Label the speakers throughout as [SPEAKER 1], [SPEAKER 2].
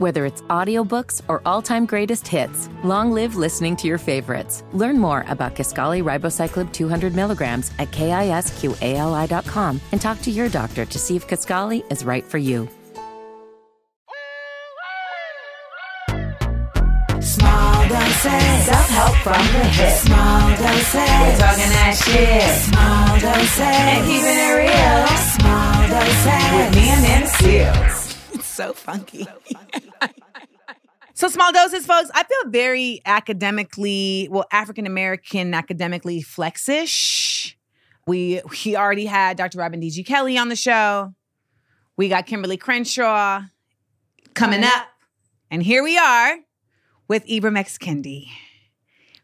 [SPEAKER 1] Whether it's audiobooks or all-time greatest hits, long live listening to your favorites. Learn more about Kisqali Ribociclib 200 milligrams at kisqali.com and talk to your doctor to see if Kisqali is right for you.
[SPEAKER 2] Small doses.
[SPEAKER 3] Self-help from the hip.
[SPEAKER 2] Small doses.
[SPEAKER 3] We're talking that shit.
[SPEAKER 2] Small doses.
[SPEAKER 3] And keeping it real.
[SPEAKER 2] Small doses.
[SPEAKER 3] With me and them seals.
[SPEAKER 2] So funky.
[SPEAKER 4] So small doses, folks. I feel very academically, well, African American academically flexish. We we already had Dr. Robin D.G. Kelley on the show. We got Kimberly Crenshaw coming,
[SPEAKER 3] Coming
[SPEAKER 4] up.
[SPEAKER 3] up.
[SPEAKER 4] And here we are with Ibram X. Kendi,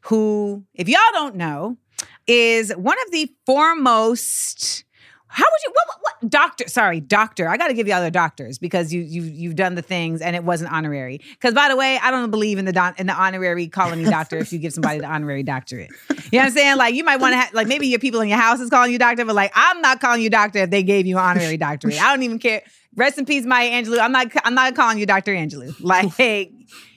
[SPEAKER 4] who, if y'all don't know, is one of the foremost. How would you what, what, what doctor? Sorry, doctor. I got to give you other doctors because you you you've done the things and it wasn't honorary. Because by the way, I don't believe in the don, in the honorary calling you doctor if you give somebody the honorary doctorate. You know what I'm saying? Like you might want to have like maybe your people in your house is calling you doctor, but like I'm not calling you doctor if they gave you an honorary doctorate. I don't even care. Rest in peace, Maya Angelou. I'm not I'm not calling you Dr. Angelou. Like hey,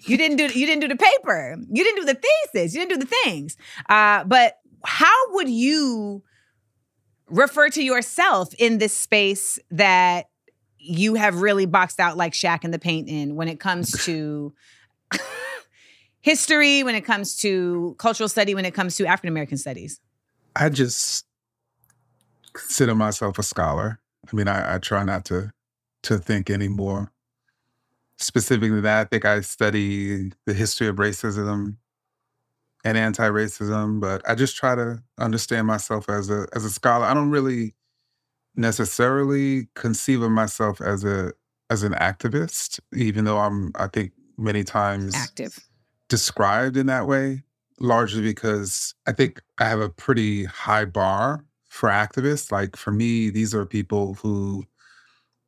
[SPEAKER 4] you didn't do you didn't do the paper. You didn't do the thesis. You didn't do the things. Uh, but how would you refer to yourself in this space that you have really boxed out like Shaq in the paint in when it comes to history, when it comes to cultural study, when it comes to African American studies?
[SPEAKER 5] I just consider myself a scholar. I mean, I, I try not to to think anymore. Specifically, that I think I study the history of racism and anti-racism, but I just try to understand myself as a as a scholar. I don't really necessarily conceive of myself as a as an activist, even though I'm I think many times
[SPEAKER 4] Active.
[SPEAKER 5] described in that way, largely because I think I have a pretty high bar for activists. Like for me, these are people who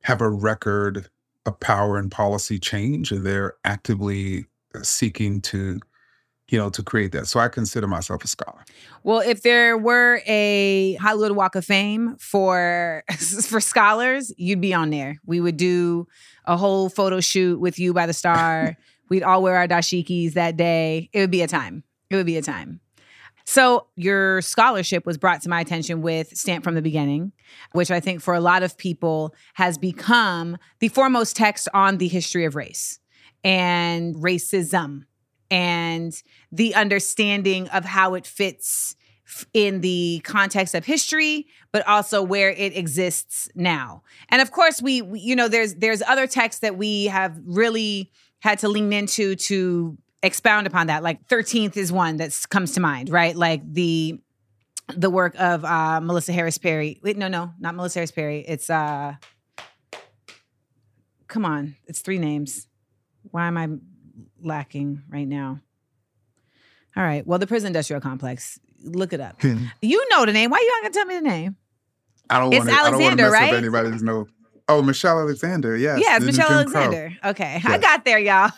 [SPEAKER 5] have a record of power and policy change, and they're actively seeking to, you know, to create that. So I consider myself a scholar.
[SPEAKER 4] Well, if there were a Hollywood Walk of Fame for for scholars, you'd be on there. We would do a whole photo shoot with you by the star. We'd all wear our dashikis that day. It would be a time. It would be a time. So your scholarship was brought to my attention with Stamp from the Beginning, which I think for a lot of people has become the foremost text on the history of race and racism and the understanding of how it fits in the context of history but also where it exists now. And of course we, we you know there's there's other texts that we have really had to lean into to expound upon that. Like 13th is one that comes to mind right? Like the the work of uh melissa harris perry. Wait no no not melissa harris perry. It's uh come on it's three names. Why am i lacking right now all right well the prison industrial complex look it up hmm. you know the name why you not gonna tell me the name
[SPEAKER 5] I don't
[SPEAKER 4] It's
[SPEAKER 5] want to. I don't want to
[SPEAKER 4] Alexander,
[SPEAKER 5] mess
[SPEAKER 4] right?
[SPEAKER 5] up anybody's no. Oh, Michelle Alexander. Yes.
[SPEAKER 4] yeah, it's Michelle
[SPEAKER 5] Jim Crow.
[SPEAKER 4] Alexander. Okay, I got there, y'all.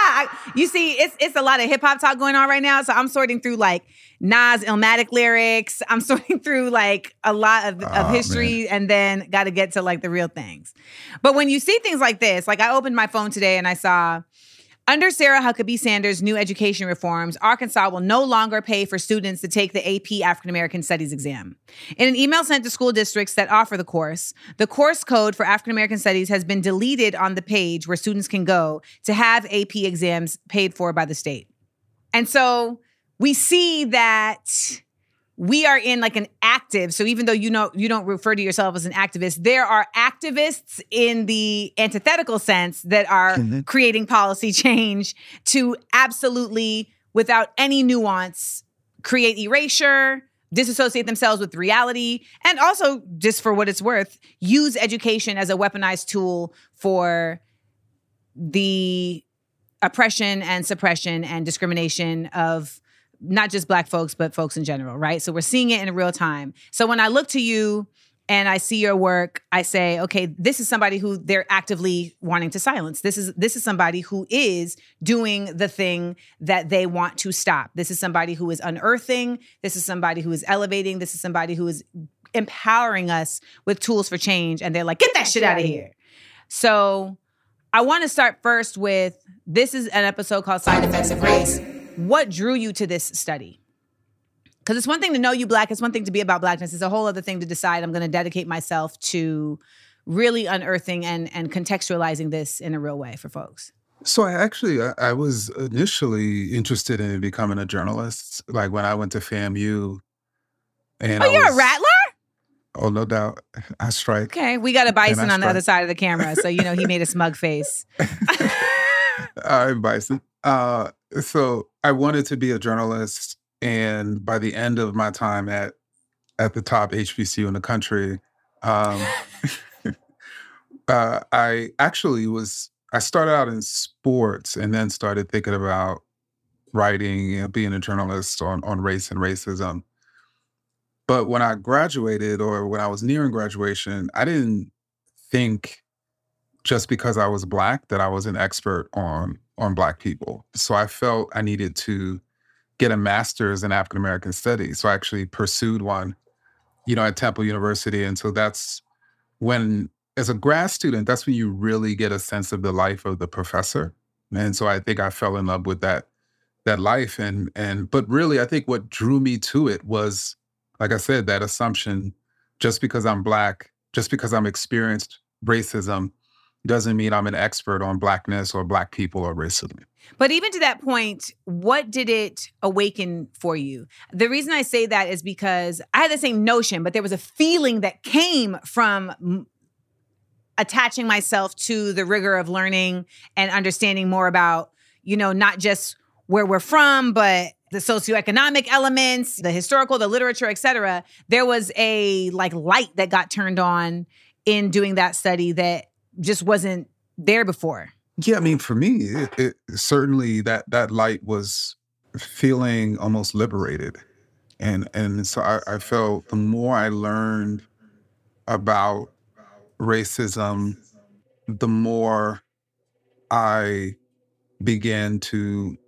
[SPEAKER 4] you see, it's it's a lot of hip hop talk going on right now, so I'm sorting through like Nas Illmatic lyrics. I'm sorting through like a lot of, of
[SPEAKER 5] Oh,
[SPEAKER 4] history, and then got to get to like the real things. But when you see things like this, like I opened my phone today and I saw. Under Sarah Huckabee Sanders' new education reforms, Arkansas will no longer pay for students to take the AP African American Studies exam. In an email sent to school districts that offer the course, the course code for African American Studies has been deleted on the page where students can go to have AP exams paid for by the state. And so we see that we are in like an active so even though you know you don't refer to yourself as an activist there are activists in the antithetical sense that are mm-hmm. creating policy change to absolutely without any nuance create erasure disassociate themselves with reality and also just for what it's worth use education as a weaponized tool for the oppression and suppression and discrimination of not just black folks but folks in general right? So we're seeing it in real time. So when i look to you and i see your work i say okay this is somebody who they're actively wanting to silence. This is this is somebody who is doing the thing that they want to stop. This is somebody who is unearthing. This is somebody who is elevating. This is somebody who is empowering us with tools for change. And they're like get that shit out of here. So I want to start first with this is an episode called Side Effects of Race. What drew you to this study? Because it's one thing to know you black, it's one thing to be about blackness. It's a whole other thing to decide I'm going to dedicate myself to really unearthing and, and contextualizing this in a real way for folks.
[SPEAKER 5] So I actually I, I was initially interested in becoming a journalist. Like when I went to FAMU, and
[SPEAKER 4] Oh,
[SPEAKER 5] I
[SPEAKER 4] you're
[SPEAKER 5] was,
[SPEAKER 4] a rattler?
[SPEAKER 5] Oh, no doubt, I strike.
[SPEAKER 4] Okay, we got a bison on the other side of the camera, so you know he made a smug face.
[SPEAKER 5] I'm Bison. Uh, so I wanted to be a journalist, and by the end of my time at at the top HBCU in the country, um, uh, I actually was. I started out in sports, and then started thinking about writing, know, being a journalist on on race and racism. But when I graduated, or when I was nearing graduation, I didn't think just because I was black that I was an expert on on black people. So I felt I needed to get a master's in African American studies. So I actually pursued one, you know, at Temple University. And so that's when as a grad student, that's when you really get a sense of the life of the professor. And so I think I fell in love with that that life and and but really I think what drew me to it was like I said that assumption just because I'm black, just because I'm experienced racism doesn't mean I'm an expert on blackness or black people or racism.
[SPEAKER 4] But even to that point, what did it awaken for you? The reason I say that is because I had the same notion, but there was a feeling that came from attaching myself to the rigor of learning and understanding more about, you know, not just where we're from, but the socioeconomic elements, the historical, the literature, et cetera. There was a like light that got turned on in doing that study that just wasn't there before.
[SPEAKER 5] Yeah, I mean, for me, it, it, certainly that that light was feeling almost liberated, and and so I, I felt the more I learned about racism, the more I began to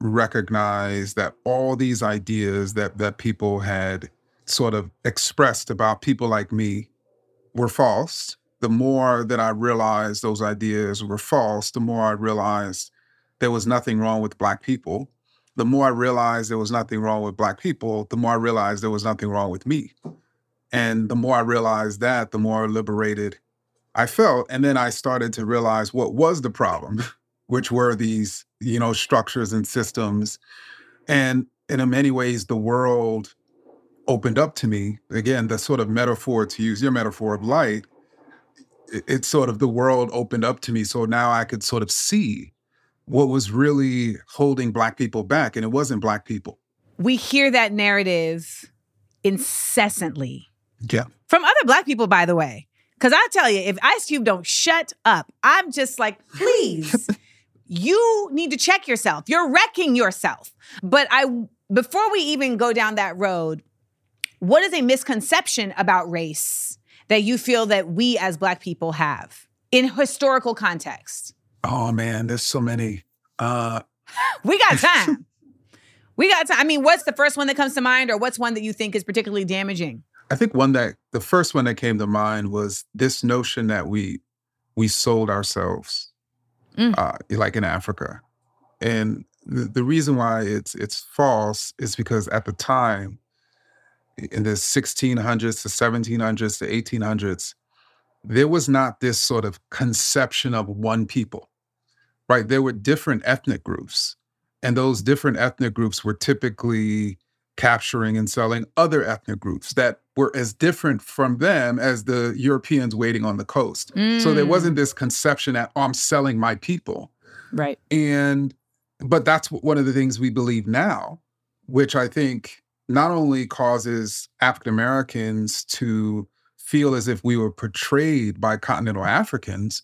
[SPEAKER 5] recognize that all these ideas that that people had sort of expressed about people like me were false. The more that I realized those ideas were false, the more I realized there was nothing wrong with Black people. The more I realized there was nothing wrong with Black people, the more I realized there was nothing wrong with me. And the more I realized that, the more liberated I felt. And then I started to realize what was the problem, which were these, you know, structures and systems. And, and in many ways, the world opened up to me. Again, the sort of metaphor, to use your metaphor of light, it- it's sort of the world opened up to me. So now I could sort of see what was really holding Black people back. And it wasn't Black people.
[SPEAKER 4] We hear that narrative incessantly
[SPEAKER 5] Yeah.
[SPEAKER 4] from other black people, by the way. Because I tell you, if Ice Cube don't shut up, I'm just like, please, you need to check yourself. You're wrecking yourself. But I, before we even go down that road, what is a misconception about race that you feel that we as black people have in historical context?
[SPEAKER 5] Oh man, there's so many. Uh
[SPEAKER 4] We got time. we got time. I mean, what's the first one that comes to mind, or what's one that you think is particularly damaging?
[SPEAKER 5] I think one that the first one that came to mind was this notion that we we sold ourselves,
[SPEAKER 4] Mm.
[SPEAKER 5] uh, like in Africa, and the, the reason why it's it's false is because at the time, in the 1600s to 1700s to 1800s, there was not this sort of conception of one people, right? There were different ethnic groups, and those different ethnic groups were typically capturing and selling other ethnic groups that were as different from them as the Europeans waiting on the coast. So there
[SPEAKER 4] Mm.
[SPEAKER 5] wasn't this conception that, oh, I'm selling my people.
[SPEAKER 4] Right.
[SPEAKER 5] And, but that's one of the things we believe now, which I think not only causes African Americans to feel as if we were portrayed by continental mm-hmm. Africans,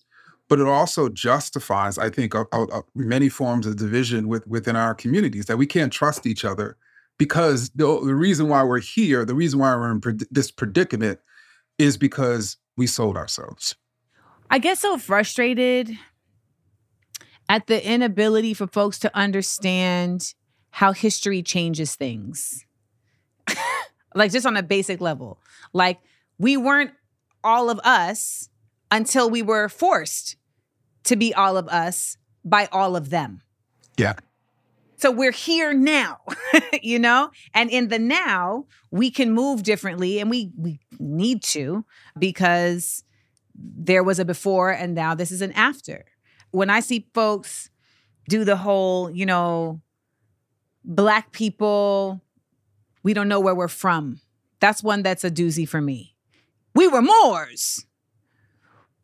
[SPEAKER 5] but it also justifies, I think, a, a- a- many forms of division with, within our communities that we can't trust each other because the, the reason why we're here, the reason why we're in pred- this predicament is because we sold ourselves.
[SPEAKER 4] I get so frustrated at the inability for folks to understand how history changes things. Like just on a basic level. Like we weren't all of us until we were forced to be all of us by all of them.
[SPEAKER 5] Yeah.
[SPEAKER 4] So we're here now, you know? And in the now, we can move differently and we we need to because there was a before and now this is an after. When I see folks do the whole, you know, black people, we don't know where we're from. That's one that's a doozy for me. We were Moors.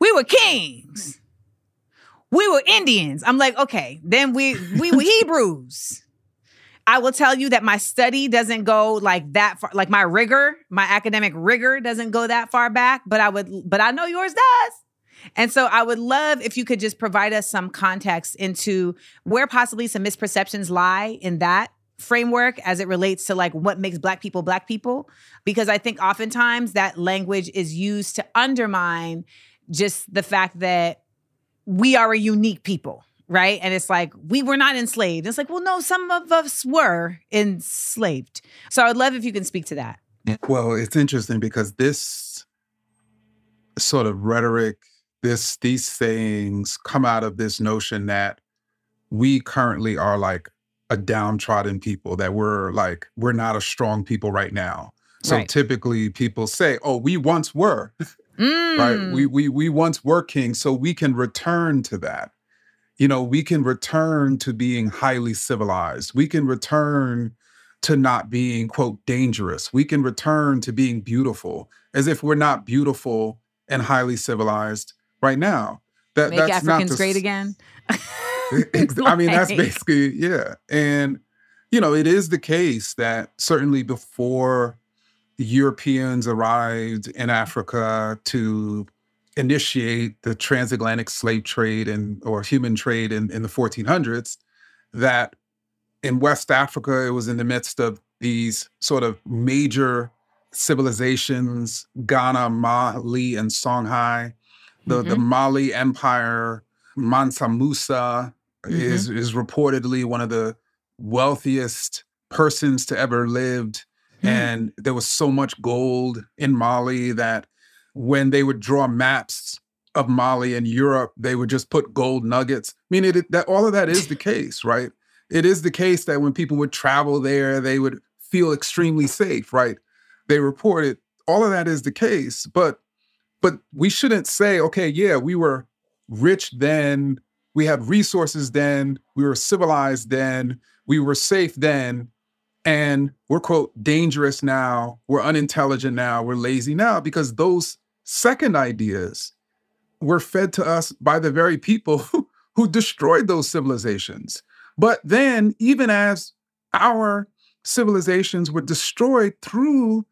[SPEAKER 4] We were kings. We were Indians. I'm like, okay, then we we were Hebrews. I will tell you that my study doesn't go like that far, like my rigor, my academic rigor doesn't go that far back, but I would, but I know yours does. And so I would love if you could just provide us some context into where possibly some misperceptions lie in that framework as it relates to like what makes black people black people because I think oftentimes that language is used to undermine just the fact that we are a unique people, right? And it's like we were not enslaved. It's like, well, no, some of us were enslaved. So I would love if you can speak to that.
[SPEAKER 5] Well, it's interesting because this sort of rhetoric, this these sayings come out of this notion that we currently are like a downtrodden people, that we're like, we're not a strong people right now. So
[SPEAKER 4] Right.
[SPEAKER 5] typically people say, oh, we once were. right
[SPEAKER 4] Mm.
[SPEAKER 5] we we we once were king so we can return to that you know we can return to being highly civilized we can return to not being quote dangerous we can return to being beautiful as if we're not beautiful and highly civilized right now that
[SPEAKER 4] Make
[SPEAKER 5] that's not
[SPEAKER 4] Africans
[SPEAKER 5] to
[SPEAKER 4] great again.
[SPEAKER 5] I mean, that's basically, yeah. And, you know, it is the case that certainly before the Europeans arrived in Africa to initiate the transatlantic slave trade and or human trade in, in the 1400s, that in West Africa, it was in the midst of these sort of major civilizations, Ghana, Mali, and Songhai. The, the mm-hmm. Mali Empire, Mansa Musa is, mm-hmm. is reportedly one of the wealthiest persons to ever lived. Hmm. And there was so much gold in Mali that when they would draw maps of Mali and Europe, they would just put gold nuggets. I mean, it, that all of that is the case, right? It is the case that when people would travel there, they would feel extremely safe, right? They reported all of that is the case, but but we shouldn't say, okay, yeah, we were rich then, we had resources then, we were civilized then, we were safe then, and we're quote dangerous now, we're unintelligent now, we're lazy now, because those second ideas were fed to us by the very people who, who destroyed those civilizations. But then, even as our civilizations were destroyed through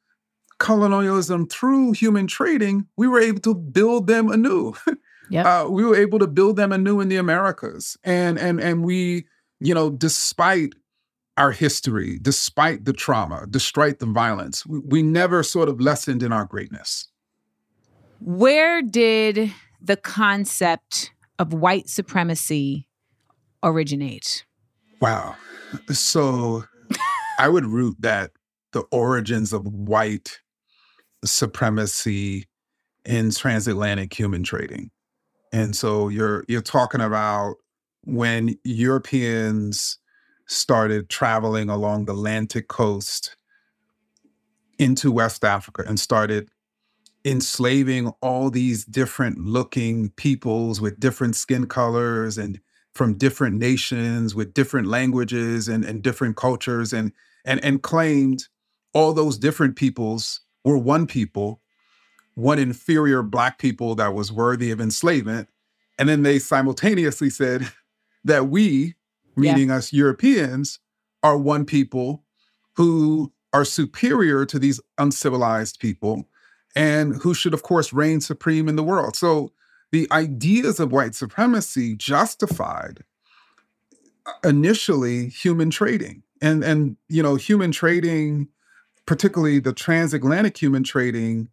[SPEAKER 5] colonialism, through human trading, we were able to build them anew.
[SPEAKER 4] Yep.
[SPEAKER 5] Uh, we were able to build them anew in the Americas, and and and we, you know, despite our history, despite the trauma, despite the violence, we, we never sort of lessened in our greatness.
[SPEAKER 4] Where did the concept of white supremacy originate?
[SPEAKER 5] Wow. So I would root that the origins of white supremacy in transatlantic human trading. And so you're you're talking about when Europeans started traveling along the Atlantic coast into West Africa and started enslaving all these different looking peoples with different skin colors and from different nations with different languages and, and different cultures and, and and claimed all those different peoples were one people, one inferior black people that was worthy of enslavement. And then they simultaneously said that we,
[SPEAKER 4] Yeah.
[SPEAKER 5] meaning us Europeans, are one people who are superior to these uncivilized people and who should, of course, reign supreme in the world. So the ideas of white supremacy justified uh, initially human trading. And, and you know, human trading, particularly the transatlantic human trading,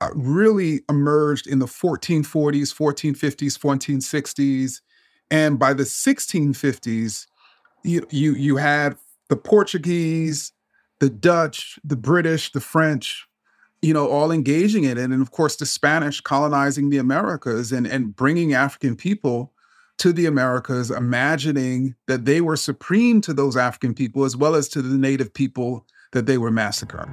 [SPEAKER 5] uh, really emerged in the 1440s, 1450s, 1460s. And by the 1650s, you, you, you had the Portuguese, the Dutch, the British, the French, you know, all engaging in it. And of course, the Spanish colonizing the Americas and, and bringing African people to the Americas, imagining that they were supreme to those African people as well as to the native people that they were massacring.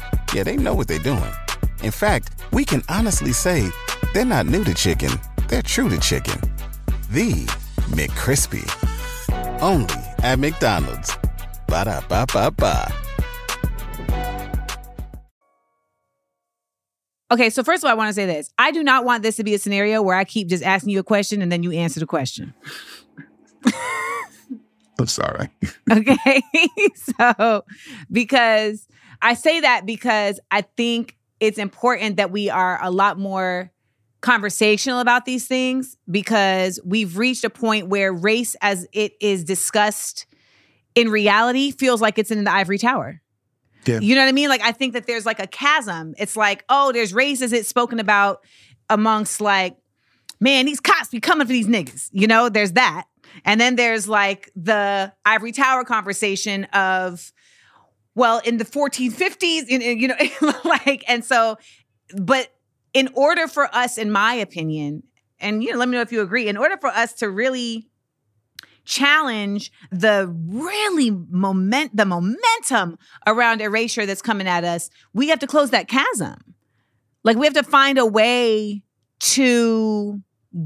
[SPEAKER 6] Yeah, they know what they're doing. In fact, we can honestly say they're not new to chicken, they're true to chicken. The McCrispy. Only at McDonald's. Ba da ba ba ba.
[SPEAKER 4] Okay, so first of all, I want to say this. I do not want this to be a scenario where I keep just asking you a question and then you answer the question.
[SPEAKER 5] I'm sorry.
[SPEAKER 4] Okay. so, because I say that because I think it's important that we are a lot more conversational about these things because we've reached a point where race as it is discussed in reality feels like it's in the ivory tower.
[SPEAKER 5] Yeah.
[SPEAKER 4] You know what I mean? Like I think that there's like a chasm. It's like, oh, there's race as it's spoken about amongst like, man, these cops be coming for these niggas. You know, there's that. And then there's like the ivory tower conversation of, well, in the 1450s, in, in- you know, like, and so, but in order for us, in my opinion, and you know, let me know if you agree, in order for us to really challenge the really moment the momentum around erasure that's coming at us we have to close that chasm. Like we have to find a way to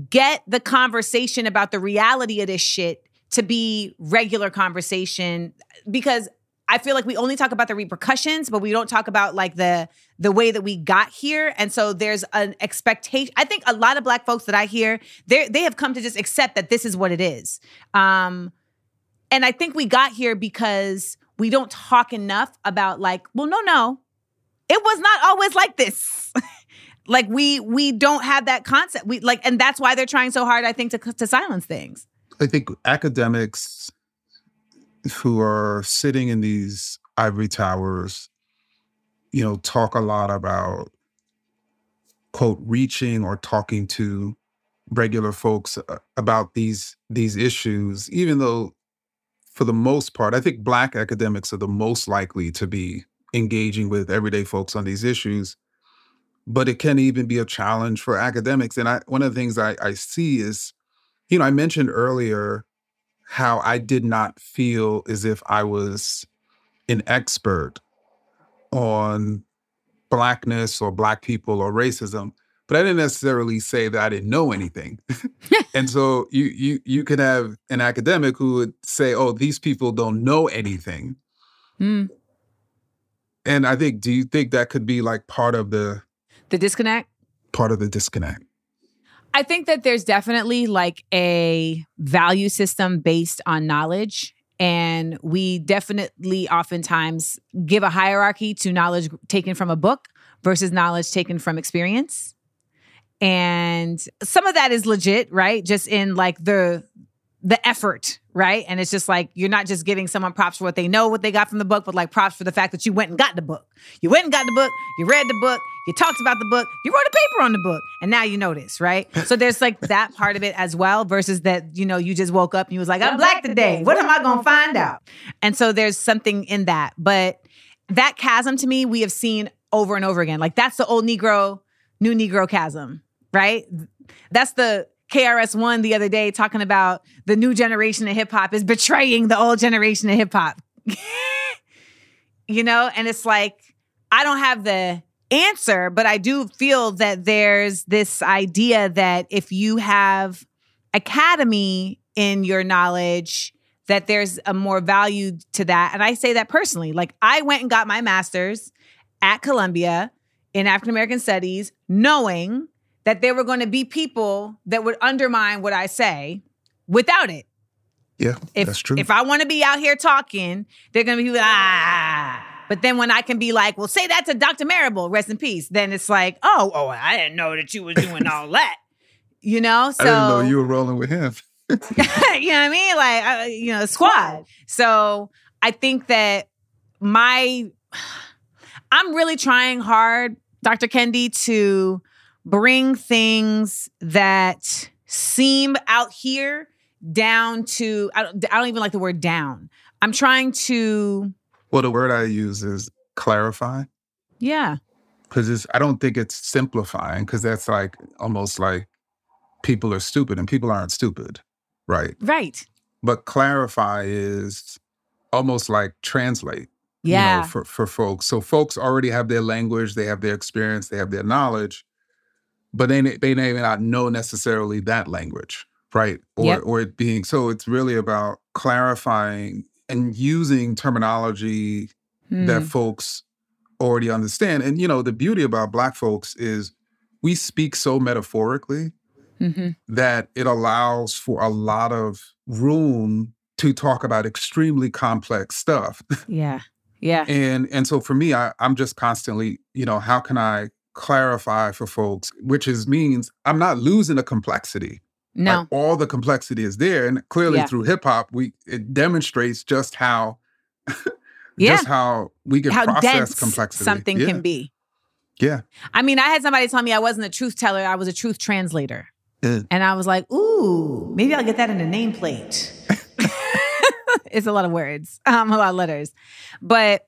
[SPEAKER 4] get the conversation about the reality of this shit to be regular conversation because I feel like we only talk about the repercussions, but we don't talk about like the the way that we got here. And so there's an expectation. I think a lot of black folks that I hear, they they have come to just accept that this is what it is. Um, and I think we got here because we don't talk enough about like, well, no, no, it was not always like this. like we we don't have that concept. We like, and that's why they're trying so hard. I think to to silence things.
[SPEAKER 5] I think academics who are sitting in these ivory towers, you know, talk a lot about quote reaching or talking to regular folks uh, about these these issues, even though for the most part, I think black academics are the most likely to be engaging with everyday folks on these issues. But it can even be a challenge for academics. And I one of the things I, I see is, you know, I mentioned earlier how I did not feel as if I was an expert on blackness or black people or racism, but I didn't necessarily say that I didn't know anything. and so you you you could have an academic who would say, "Oh, these people don't know anything."
[SPEAKER 4] Mm.
[SPEAKER 5] And I think do you think that could be like part of the
[SPEAKER 4] The disconnect.
[SPEAKER 5] part of the disconnect?
[SPEAKER 4] I think that there's definitely like a value system based on knowledge. And we definitely oftentimes give a hierarchy to knowledge taken from a book versus knowledge taken from experience. And some of that is legit, right? Just in like the the effort, right? And it's just like you're not just giving someone props for what they know, what they got from the book, but like props for the fact that you went and got the book. You went and got the book, you read the book, you talked about the book, you wrote a paper on the book, and now you know this, right? So there's like that part of it as well, versus that, you know, you just woke up and you was like, I'm black today. What am I gonna find out? And so there's something in that. But that chasm to me, we have seen over and over again. Like that's the old Negro, new Negro chasm, right? That's the KRS One the other day talking about the new generation of hip hop is betraying the old generation of hip hop. you know, and it's like, I don't have the answer, but I do feel that there's this idea that if you have academy in your knowledge, that there's a more value to that. And I say that personally. Like, I went and got my master's at Columbia in African American Studies, knowing that there were going to be people that would undermine what I say without it.
[SPEAKER 5] Yeah,
[SPEAKER 4] If,
[SPEAKER 5] that's true.
[SPEAKER 4] If I want to be out here talking, they're going to be like, ah, But then when I can be like, well, say that to Dr. Marable, rest in peace, then it's like, oh, oh, I didn't know that you was doing all that. You know? So
[SPEAKER 5] I didn't know you were rolling with him.
[SPEAKER 4] you know what I mean? Like, uh, you know, squad. So I think that my, I'm really trying hard, Dr. Kendi, to bring things that seem out here down to, I don't, I don't even like the word down. I'm trying to,
[SPEAKER 5] Well, the word I use is clarify
[SPEAKER 4] yeah,
[SPEAKER 5] because it's. I don't think it's simplifying because that's like almost like people are stupid and people aren't stupid, right?
[SPEAKER 4] right.
[SPEAKER 5] But clarify is almost like translate.
[SPEAKER 4] Yeah.
[SPEAKER 5] you know, for, for folks. So folks already have their language, they have their experience, they have their knowledge, but they, they may not know necessarily that language, right? Or,
[SPEAKER 4] Yep.
[SPEAKER 5] or it being, so it's really about clarifying and using terminology that
[SPEAKER 4] Hmm.
[SPEAKER 5] folks already understand. And, you know, the beauty about Black folks is we speak so metaphorically
[SPEAKER 4] Mhm.
[SPEAKER 5] that it allows for a lot of room to talk about extremely complex stuff.
[SPEAKER 4] Yeah. Yeah.
[SPEAKER 5] And and so for me, I, I'm just constantly, you know, how can I clarify for folks, which is means I'm not losing the complexity.
[SPEAKER 4] No.
[SPEAKER 5] Like all the complexity is there. And clearly
[SPEAKER 4] Yeah.
[SPEAKER 5] through hip hop, we it demonstrates just how
[SPEAKER 4] Yeah.
[SPEAKER 5] just how we can
[SPEAKER 4] How
[SPEAKER 5] process complexity.
[SPEAKER 4] something
[SPEAKER 5] yeah.
[SPEAKER 4] can be.
[SPEAKER 5] Yeah.
[SPEAKER 4] I mean, I had somebody tell me I wasn't a truth teller, I was a truth translator.
[SPEAKER 5] Yeah.
[SPEAKER 4] And I was like, ooh, maybe I'll get that in a nameplate. it's a lot of words, um, a lot of letters. But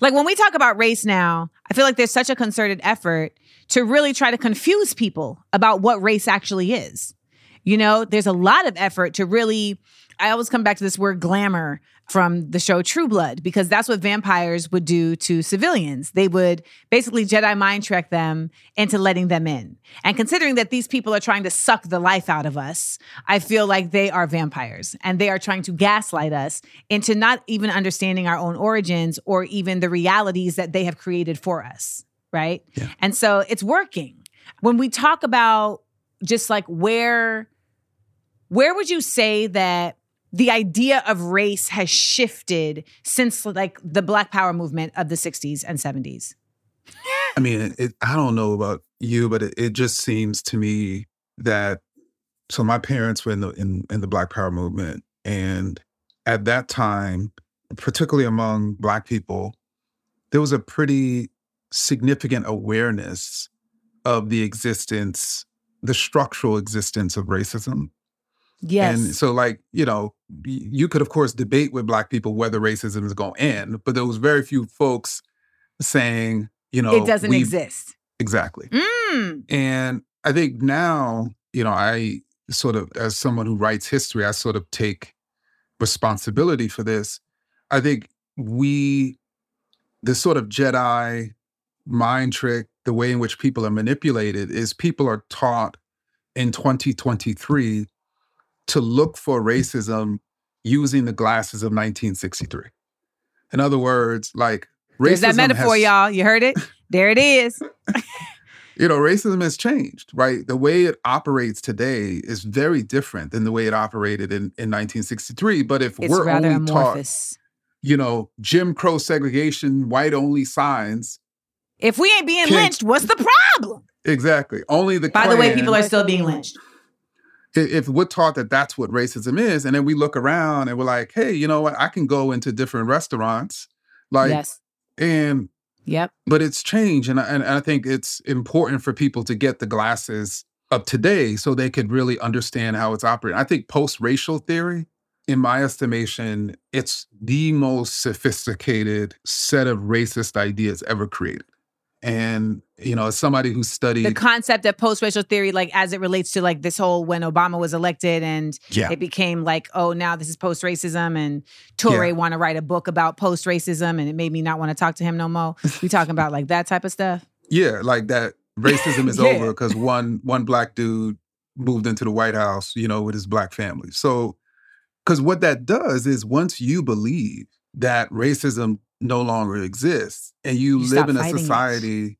[SPEAKER 4] like when we talk about race now, I feel like there's such a concerted effort to really try to confuse people about what race actually is. You know, there's a lot of effort to really, I always come back to this word glamour from the show True Blood, because that's what vampires would do to civilians. They would basically Jedi mind trick them into letting them in. And considering that these people are trying to suck the life out of us, I feel like they are vampires and they are trying to gaslight us into not even understanding our own origins or even the realities that they have created for us. Right.
[SPEAKER 5] Yeah.
[SPEAKER 4] And so it's working. When we talk about just like where, where would you say that the idea of race has shifted since like the Black Power movement of the 60s and 70s?
[SPEAKER 5] I mean, it, I don't know about you, but it, it just seems to me that so my parents were in the in, in the Black Power movement, and at that time, particularly among Black people, there was a pretty significant awareness of the existence, the structural existence of racism.
[SPEAKER 4] Yes.
[SPEAKER 5] And so, like, you know, you could, of course, debate with Black people whether racism is going to end, but there was very few folks saying, you know,
[SPEAKER 4] it doesn't
[SPEAKER 5] we-
[SPEAKER 4] exist.
[SPEAKER 5] Exactly.
[SPEAKER 4] Mm.
[SPEAKER 5] And I think now, you know, I sort of, as someone who writes history, I sort of take responsibility for this. I think we, the sort of Jedi mind trick, the way in which people are manipulated is people are taught in 2023 to look for racism using the glasses of 1963. In other words, like racism
[SPEAKER 4] There's that metaphor,
[SPEAKER 5] has,
[SPEAKER 4] y'all. You heard it? There it is.
[SPEAKER 5] you know, racism has changed, right? The way it operates today is very different than the way it operated in, in 1963. But if
[SPEAKER 4] It's
[SPEAKER 5] we're only taught, you know, Jim Crow segregation, white only signs,
[SPEAKER 4] If we ain't being lynched, what's the problem?
[SPEAKER 5] exactly. Only the
[SPEAKER 4] By the way, people are still being lynched.
[SPEAKER 5] If we're taught that that's what racism is, and then we look around and we're like, hey, you know what? I can go into different restaurants, like,
[SPEAKER 4] yes.
[SPEAKER 5] and
[SPEAKER 4] Yep.
[SPEAKER 5] but it's changed, and I, and I think it's important for people to get the glasses of today so they could really understand how it's operating. I think post-racial theory, in my estimation, it's the most sophisticated set of racist ideas ever created. And you know, as somebody who studied,
[SPEAKER 4] The concept of post-racial theory, like as it relates to like this whole when Obama was elected and
[SPEAKER 5] yeah,
[SPEAKER 4] it became like, oh, now this is post-racism and Touré
[SPEAKER 5] Yeah.
[SPEAKER 4] want to write a book about post-racism and it made me not want to talk to him no more. We talking about like that type of stuff.
[SPEAKER 5] yeah, like that racism is
[SPEAKER 4] Yeah.
[SPEAKER 5] over because one one black dude moved into the White House, you know, with his black family. So, because what that does is once you believe that racism no longer exists and you,
[SPEAKER 4] You
[SPEAKER 5] live in a
[SPEAKER 4] fighting it.
[SPEAKER 5] society,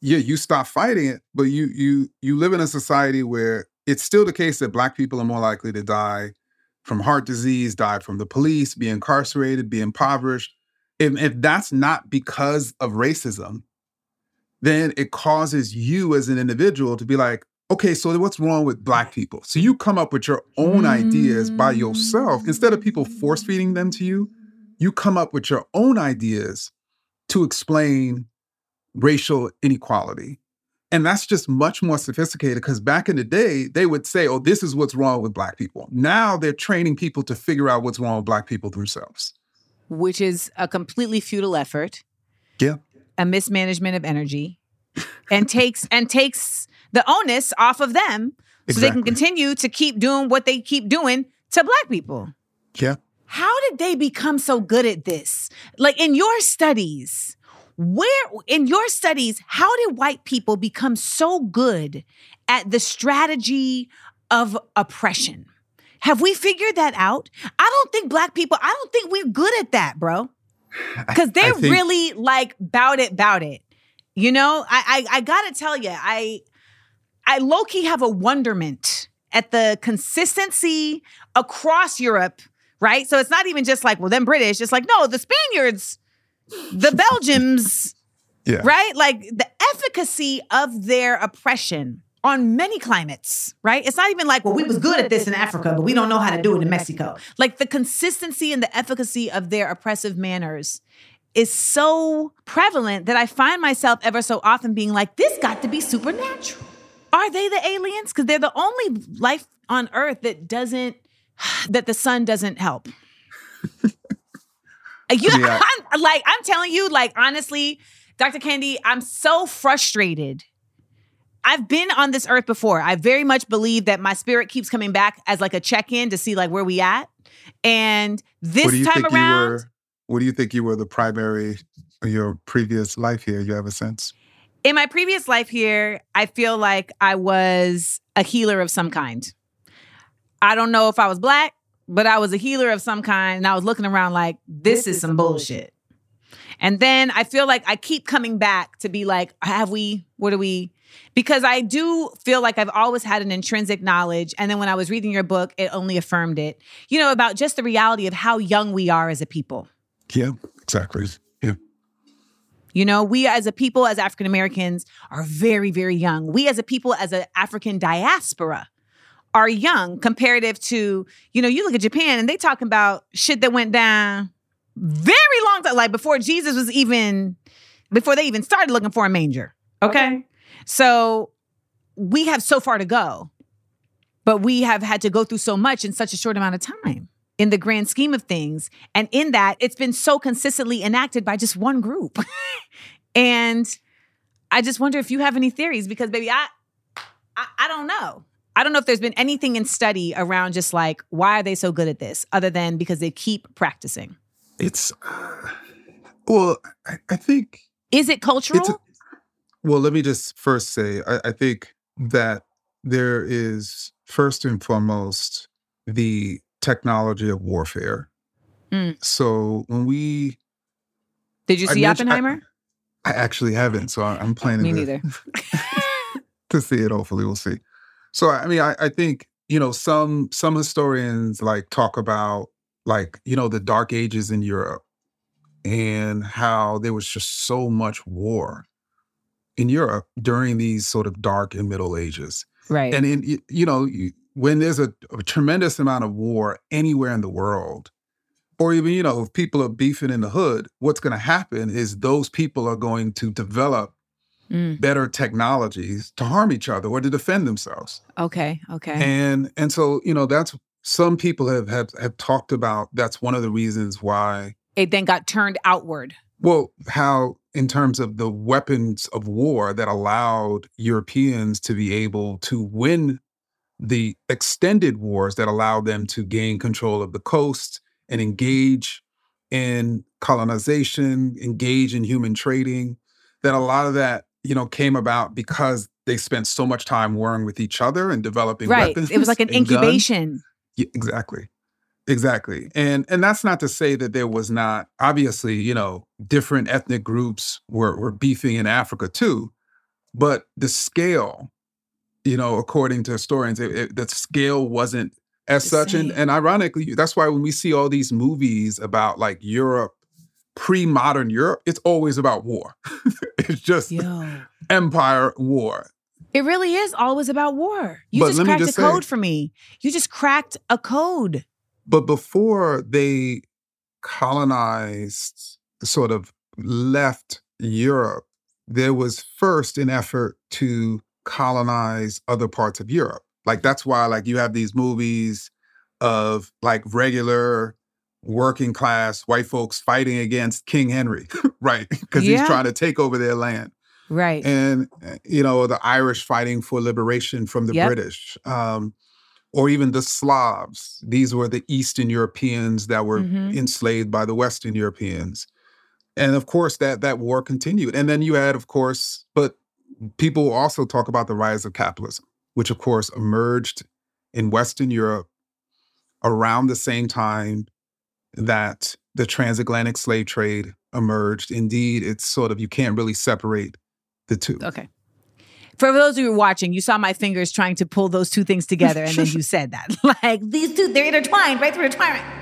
[SPEAKER 5] yeah, you stop fighting it, but you you you live in a society where it's still the case that black people are more likely to die from heart disease, die from the police, be incarcerated, be impoverished. if, if that's not because of racism, then it causes you as an individual to be like, okay, so what's wrong with black people? So you come up with your own ideas by yourself. Instead of people force mm. feeding them to you, you come up with your own ideas to explain racial inequality. And that's just much more sophisticated because back in the day, they would say, oh, this is what's wrong with black people. Now they're training people to figure out what's wrong with black people themselves.
[SPEAKER 4] which is a completely futile effort,
[SPEAKER 5] Yeah.
[SPEAKER 4] a mismanagement of energy, and takes and takes the onus off of them so they can continue to keep doing what they keep doing to black people.
[SPEAKER 5] Yeah.
[SPEAKER 4] How did they become so good at this? Like in your studies, where in your studies, how did white people become so good at the strategy of oppression? Have we figured that out? I don't think black people, I don't think we're good at that, bro. Because they're
[SPEAKER 5] think-
[SPEAKER 4] really like bout it, bout it. You know, I I, I gotta tell you, I I low key have a wonderment at the consistency across Europe, right? So it's not even just like, well, them British. It's like, no, the Spaniards, the Belgians,
[SPEAKER 5] Yeah.
[SPEAKER 4] right? Like the efficacy of their oppression on many climates, right? It's not even like, well, we was good at this in Africa, but we don't know how to do it in Mexico. Like the consistency and the efficacy of their oppressive manners is so prevalent that I find myself ever so often being like, this got to be supernatural. Are they the aliens? Because they're the only life on Earth that doesn't, that the sun doesn't help. you,
[SPEAKER 5] Yeah.
[SPEAKER 4] I'm, like, I'm telling you, like, honestly, Dr. Kendi, I'm so frustrated. I've been on this earth before. I very much believe that my spirit keeps coming back as like a check-in to see like where we at. And this
[SPEAKER 5] what do you
[SPEAKER 4] time around,
[SPEAKER 5] were? What do you think you were the primary your previous life here? You have a sense?
[SPEAKER 4] in my previous life here, I feel like I was a healer of some kind. I don't know if I was black, but I was a healer of some kind. And I was looking around like, this is some bullshit. And then I feel like I keep coming back to be like, have we, what are we? Because I do feel like I've always had an intrinsic knowledge. And then when I was reading your book, it only affirmed it, you know, about just the reality of how young we are as a people.
[SPEAKER 5] Yeah, exactly. Yeah.
[SPEAKER 4] You know, we as a people, as African Americans, are very, very young. We as a people, as an African diaspora, are young comparative to, you know, you look at Japan and they talking about shit that went down very long time, like before Jesus was even, before they even started looking for a manger. Okay. So we have so far to go, but we have had to go through so much in such a short amount of time in the grand scheme of things. And in that, it's been so consistently enacted by just one group. and I just wonder if you have any theories because, baby, I, I, I don't know. I don't know if there's been anything in study around just like why are they so good at this, other than because they keep practicing.
[SPEAKER 5] It's uh, well, I, I think
[SPEAKER 4] Is it cultural?
[SPEAKER 5] Well, let me just first say I, I think that there is first and foremost the technology of warfare.
[SPEAKER 4] Mm.
[SPEAKER 5] So when we,
[SPEAKER 4] Did you see
[SPEAKER 5] I-
[SPEAKER 4] Oppenheimer?
[SPEAKER 5] I actually haven't, so I- I'm planning
[SPEAKER 4] Me
[SPEAKER 5] to,
[SPEAKER 4] neither.
[SPEAKER 5] to see it. Hopefully, we'll see. So I mean, I, I think you know some some historians like talk about like you know the Dark Ages in Europe and how there was just so much war in Europe during these sort of dark and Middle Ages.
[SPEAKER 4] Right.
[SPEAKER 5] And in you know when there's a, a tremendous amount of war anywhere in the world, or even you know if people are beefing in the hood, what's going to happen is those people are going to develop
[SPEAKER 4] Mm.
[SPEAKER 5] better technologies to harm each other or to defend themselves.
[SPEAKER 4] Okay. Okay.
[SPEAKER 5] And and so you know that's some people have have have talked about that's one of the reasons why
[SPEAKER 4] it then got turned outward.
[SPEAKER 5] well how in terms of the weapons of war that allowed Europeans to be able to win the extended wars that allowed them to gain control of the coast and engage in colonization, engage in human trading, that a lot of that, you know, came about because they spent so much time warring with each other and developing
[SPEAKER 4] Right.
[SPEAKER 5] weapons.
[SPEAKER 4] It was like an incubation.
[SPEAKER 5] Yeah, exactly. Exactly. And and that's not to say that there was not obviously, you know, different ethnic groups were were beefing in Africa too, but the scale, you know, according to historians, it, it- the scale wasn't as
[SPEAKER 4] The
[SPEAKER 5] such and and ironically, that's why when we see all these movies about like Europe pre-modern Europe, it's always about war. it's just
[SPEAKER 4] Yo.
[SPEAKER 5] empire war.
[SPEAKER 4] It really is always about war. You
[SPEAKER 5] But
[SPEAKER 4] just cracked
[SPEAKER 5] just
[SPEAKER 4] a
[SPEAKER 5] say-
[SPEAKER 4] code for me. You just cracked a code.
[SPEAKER 5] But before they colonized, sort of left Europe, there was first an effort to colonize other parts of Europe. Like that's why like you have these movies of like regular working class white folks fighting against King Henry, right? Because
[SPEAKER 4] Yeah.
[SPEAKER 5] he's trying to take over their land.
[SPEAKER 4] Right.
[SPEAKER 5] and you know the Irish fighting for liberation from the
[SPEAKER 4] Yep.
[SPEAKER 5] British, um, or even the Slavs. These were the Eastern Europeans that were
[SPEAKER 4] Mhm.
[SPEAKER 5] enslaved by the Western Europeans, and of course that that war continued. And then you had, of course, but people also talk about the rise of capitalism, which of course emerged in Western Europe around the same time that the transatlantic slave trade emerged. Indeed, it's sort of you can't really separate the two.
[SPEAKER 4] Okay. For those of you watching, you saw my fingers trying to pull those two things together, and then you said that. like, these two, they're intertwined, right? They're intertwined.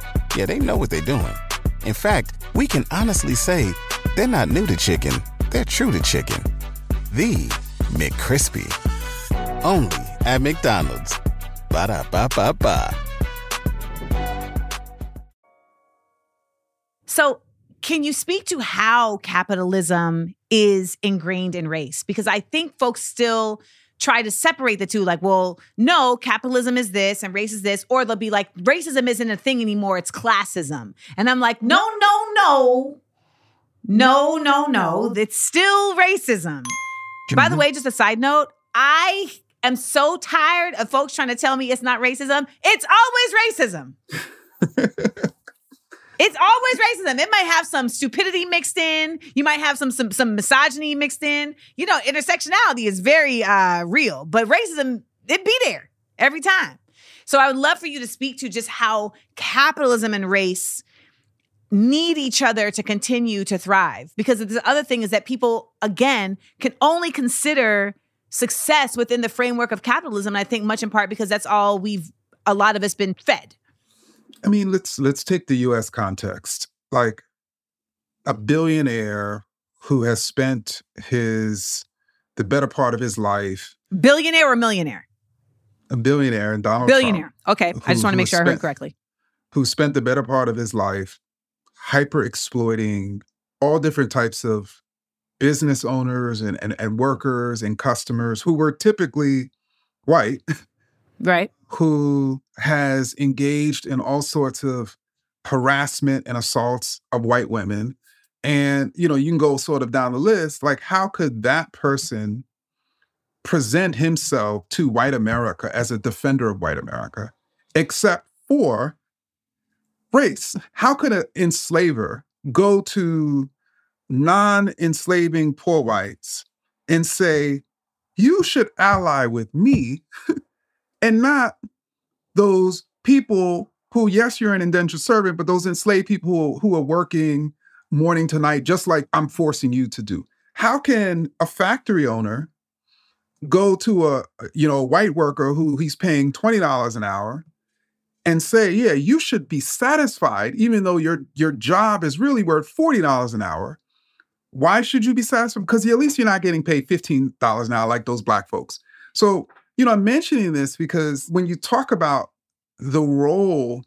[SPEAKER 6] Yeah, they know what they're doing. In fact, we can honestly say they're not new to chicken, they're true to chicken. The McCrispy. Only at McDonald's. Ba da ba ba ba.
[SPEAKER 4] So, can you speak to how capitalism is ingrained in race? Because I think folks still try to separate the two like, well, no, capitalism is this and race is this. Or they'll be like, racism isn't a thing anymore, it's classism. And I'm like, no, no, no. No, no, no. It's still racism. By the way, just a side note, I am so tired of folks trying to tell me it's not racism. It's always racism. It's always racism. It might have some stupidity mixed in. You might have some some some misogyny mixed in. You know, intersectionality is very uh real, but racism it be there every time. So I would love for you to speak to just how capitalism and race need each other to continue to thrive. Because the other thing is that people again can only consider success within the framework of capitalism. And I think much in part because that's all we've a lot of us been fed.
[SPEAKER 5] I mean, let's let's take the US context. Like a billionaire who has spent his the better part of his life,
[SPEAKER 4] Billionaire or millionaire?
[SPEAKER 5] a billionaire and Donald
[SPEAKER 4] Billionaire.
[SPEAKER 5] Trump,
[SPEAKER 4] Okay. I just want to make sure I heard
[SPEAKER 5] spent-
[SPEAKER 4] correctly.
[SPEAKER 5] who spent the better part of his life hyper exploiting all different types of business owners and, and, and workers and customers who were typically white
[SPEAKER 4] Right.
[SPEAKER 5] who has engaged in all sorts of harassment and assaults of white women. And, you know, you can go sort of down the list. Like, how could that person present himself to white America as a defender of white America, except for race? How could an enslaver go to non enslaving poor whites and say, you should ally with me and not those people who, yes, you're an indentured servant, but those enslaved people who, are working morning to night, just like I'm forcing you to do. How can a factory owner go to a you know a white worker who he's paying twenty dollars an hour and say, yeah, you should be satisfied, even though your your job is really worth forty dollars an hour. Why should you be satisfied? Because at least you're not getting paid fifteen dollars an hour like those black folks. So you know, I'm mentioning this because when you talk about the role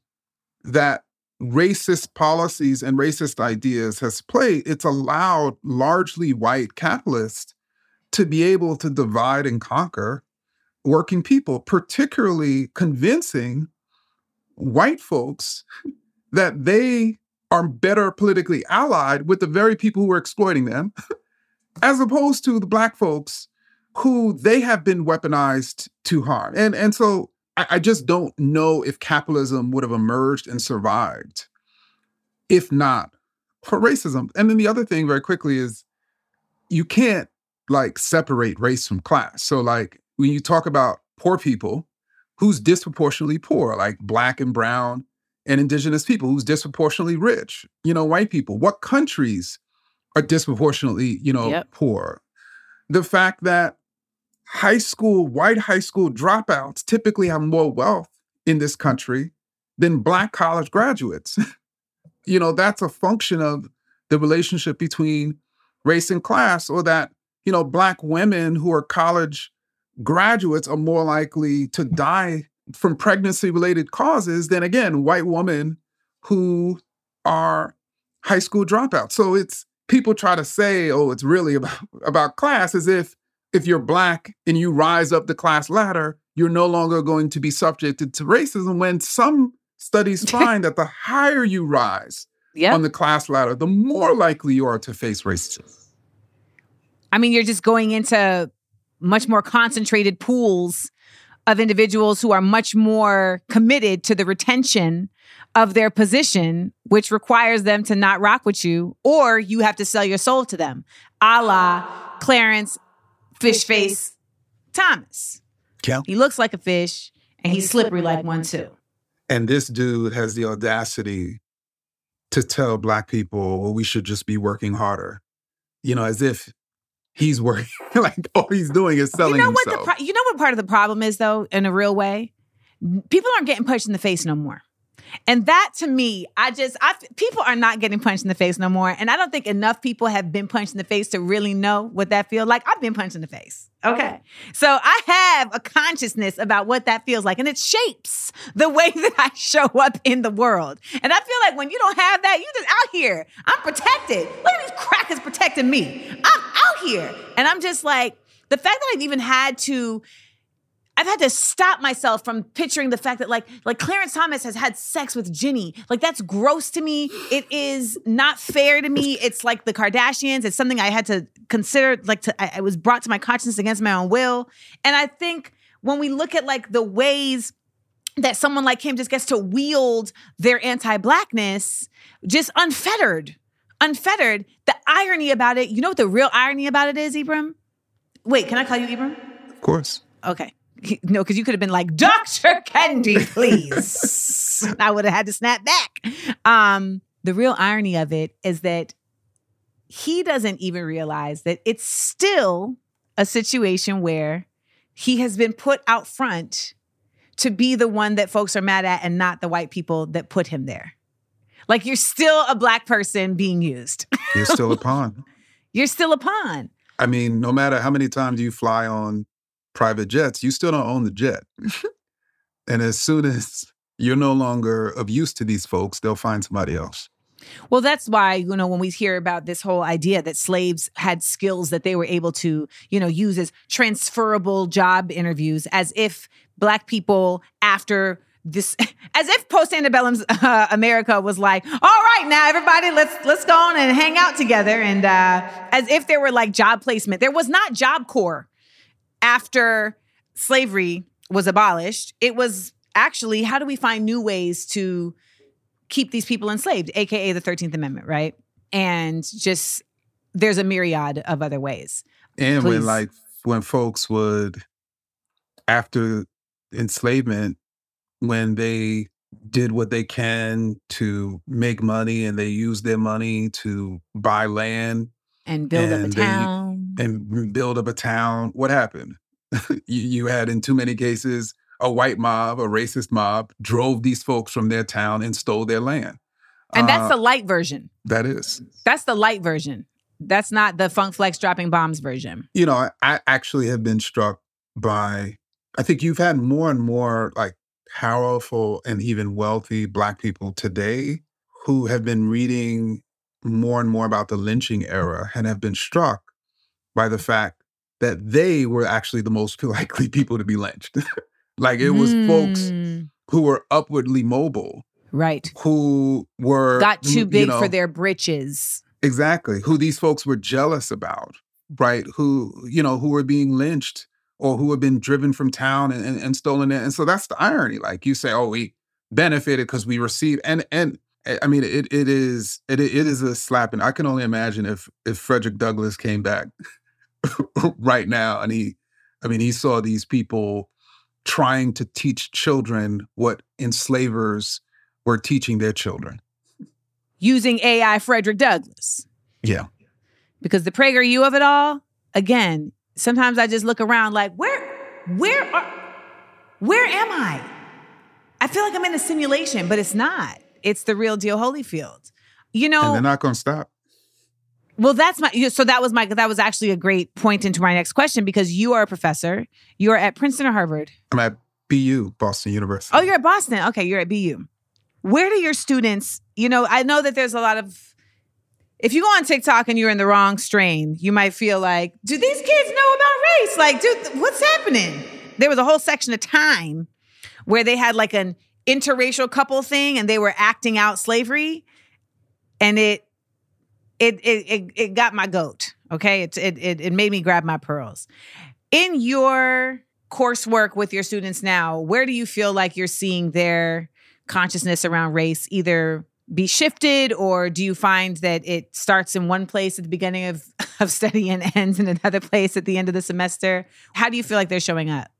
[SPEAKER 5] that racist policies and racist ideas has played, it's allowed largely white capitalists to be able to divide and conquer working people, particularly convincing white folks that they are better politically allied with the very people who are exploiting them, as opposed to the black folks who they have been weaponized to harm. And and so I, I just don't know if capitalism would have emerged and survived if not for racism. And then the other thing, very quickly, is you can't like separate race from class. So, like, when you talk about poor people, who's disproportionately poor, like black and brown and indigenous people, who's disproportionately rich, you know, white people, what countries are disproportionately, you know,
[SPEAKER 4] Yep.
[SPEAKER 5] poor? The fact that high school, white high school dropouts typically have more wealth in this country than black college graduates. you know, that's a function of the relationship between race and class, or that, you know, black women who are college graduates are more likely to die from pregnancy related causes than again white women who are high school dropouts. So it's people try to say, oh, it's really about, about class as if if you're black and you rise up the class ladder, you're no longer going to be subjected to racism when some studies find that the higher you rise
[SPEAKER 4] Yeah.
[SPEAKER 5] on the class ladder, the more likely you are to face racism.
[SPEAKER 4] I mean, you're just going into much more concentrated pools of individuals who are much more committed to the retention of their position, which requires them to not rock with you, or you have to sell your soul to them, a la Clarence Fishface Thomas.
[SPEAKER 5] Yeah.
[SPEAKER 4] He looks like a fish and he's slippery like one too.
[SPEAKER 5] And this dude has the audacity to tell black people, well, we should just be working harder. You know, as if he's working, like all he's doing is selling
[SPEAKER 4] you know what the pro- you know what part of the problem is though in a real way people aren't getting punched in the face no more and that to me i just i people are not getting punched in the face no more. And i don't think enough people have been punched in the face to really know what that feels like. I've been punched in the face. Okay. So i have a consciousness about what that feels like and it shapes the way that i show up in the world. And i feel like when you don't have that you just out here. I'm protected. Look at these crackers protecting me. I'm out here. And i'm just like the fact that i've even had to I've had to stop myself from picturing the fact that like like Clarence Thomas has had sex with Ginni. Like that's gross to me. It is not fair to me. It's like the Kardashians. It's something I had to consider. Like to I, I was brought to my conscience against my own will. And I think when we look at like the ways that someone like him just gets to wield their anti-blackness just unfettered, unfettered. The irony about it. You know what the real irony about it is, Ibram? Wait, can I call you Ibram?
[SPEAKER 5] of course.
[SPEAKER 4] Okay. No, because you could have been like, Dr. Kendi, please. I would have had to snap back. Um, the real irony of it is that he doesn't even realize that it's still a situation where he has been put out front to be the one that folks are mad at and not the white people that put him there. Like you're still a black person being used.
[SPEAKER 5] You're still a pawn.
[SPEAKER 4] you're still a pawn.
[SPEAKER 5] I mean, no matter how many times you fly on private jets, you still don't own the jet. and as soon as you're no longer of use to these folks, they'll find somebody else.
[SPEAKER 4] Well, that's why, you know, when we hear about this whole idea that slaves had skills that they were able to, you know, use as transferable job interviews, as if Black people after this, as if post antebellum uh, America was like, all right, now everybody, let's let's go on and hang out together, and uh, as if there were like job placement. There was not Job Corps after slavery was abolished. It was actually how do we find new ways to keep these people enslaved, aka the 13th Amendment, right? And just there's a myriad of other ways.
[SPEAKER 5] And
[SPEAKER 4] Please.
[SPEAKER 5] when like when folks would after enslavement, when they did what they can to make money and they used their money to buy land
[SPEAKER 4] And build up a
[SPEAKER 5] And they-
[SPEAKER 4] town.
[SPEAKER 5] And build up a town, what happened? you, you had in too many cases a white mob, a racist mob, drove these folks from their town and stole their land.
[SPEAKER 4] and that's
[SPEAKER 5] Uh,
[SPEAKER 4] the light version.
[SPEAKER 5] that is.
[SPEAKER 4] That's the light version. That's not the Funk Flex dropping bombs version.
[SPEAKER 5] you know, I, I actually have been struck by, I think you've had more and more like powerful and even wealthy Black people today who have been reading more and more about the lynching era and have been struck by the fact that they were actually the most likely people to be lynched. like it was folks
[SPEAKER 4] Mm,
[SPEAKER 5] who were upwardly mobile,
[SPEAKER 4] Right.
[SPEAKER 5] who were
[SPEAKER 4] Got too
[SPEAKER 5] you
[SPEAKER 4] big for their britches.
[SPEAKER 5] Exactly. Who these folks were jealous about, right? Who, you know, who were being lynched or who had been driven from town and, and, and stolen it. And so that's the irony. Like you say, oh, we benefited because we received and and eh, I mean it it is it it is a slap and I can only imagine if if Frederick Douglass came back right now and he I mean he saw these people trying to teach children what enslavers were teaching their children.
[SPEAKER 4] Using AI Frederick Douglass.
[SPEAKER 5] Yeah.
[SPEAKER 4] Because the PragerU of it all, again, sometimes I just look around like, where, where are, where am I? I feel like I'm in a simulation, but it's not. It's the real deal Holyfield. You know,
[SPEAKER 5] And they're not going to stop.
[SPEAKER 4] Well, that's my. So that was my. That was actually a great point into my next question because you are a professor. You are at Princeton or Harvard.
[SPEAKER 5] I'm at BU, Boston University.
[SPEAKER 4] Oh, you're at Boston. Okay, you're at BU. Where do your students, you know, I know that there's a lot of if you go on TikTok and you're in the wrong strain, you might feel like, do these kids know about race? Like, dude, what's happening? There was a whole section of time where they had like an interracial couple thing and they were acting out slavery. And it it it it, it got my goat. Okay. It, it it it made me grab my pearls. In your coursework with your students now, where do you feel like you're seeing their consciousness around race either be shifted or do you find that it starts in one place at the beginning of, of study and ends in another place at the end of the semester how do you feel like they're showing up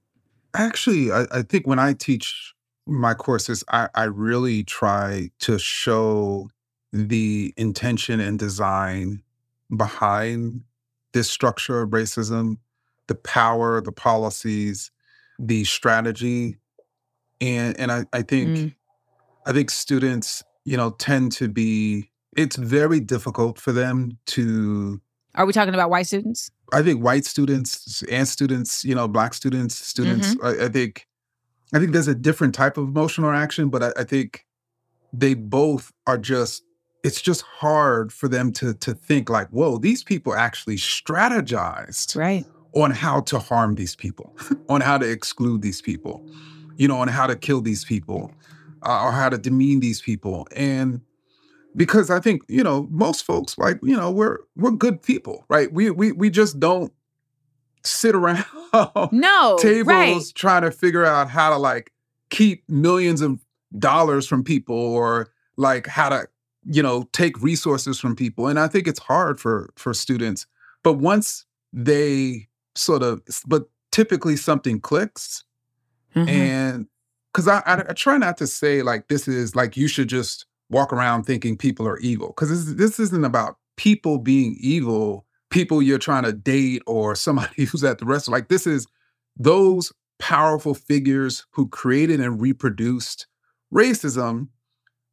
[SPEAKER 5] Actually, I, I think when I teach my courses, I, I really try to show the intention and design behind this structure of racism, the power, the policies, the strategy. And and I, I think
[SPEAKER 4] Mm.
[SPEAKER 5] I think students, you know, tend to be it's very difficult for them to
[SPEAKER 4] are we talking about white students
[SPEAKER 5] I think white students and students, you know, black students, students, I, I think, I think there's a different type of emotional reaction, but I, I think they both are just, it's just hard for them to to think like, whoa, these people actually strategized
[SPEAKER 4] right.
[SPEAKER 5] on how to harm these people, on how to exclude these people, you know, on how to kill these people, uh, or how to demean these people, and because I think you know most folks like you know we're we're good people, right? We we we just don't sit around
[SPEAKER 4] no
[SPEAKER 5] tables
[SPEAKER 4] right.
[SPEAKER 5] trying to figure out how to like keep millions of dollars from people or like how to you know take resources from people and i think it's hard for for students but once they sort of but typically something clicks
[SPEAKER 4] Mhm.
[SPEAKER 5] and because I, I I try not to say like this is like you should just walk around thinking people are evil because this this isn't about people being evil people you're trying to date or somebody who's at the restaurant like this is those powerful figures who created and reproduced racism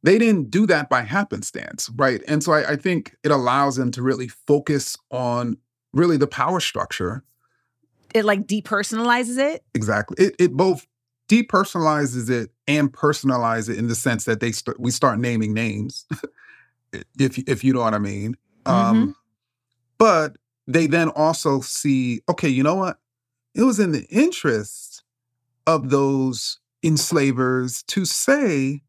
[SPEAKER 5] they didn't do that by happenstance right and so I, I think it allows them to really focus on really the power structure
[SPEAKER 4] it like depersonalizes it
[SPEAKER 5] Exactly. It it both depersonalizes it and personalizes it in the sense that they st- we start naming names, if if you know what I mean. Um, but they then also see, okay, you know what? It was in the interest of those enslavers to say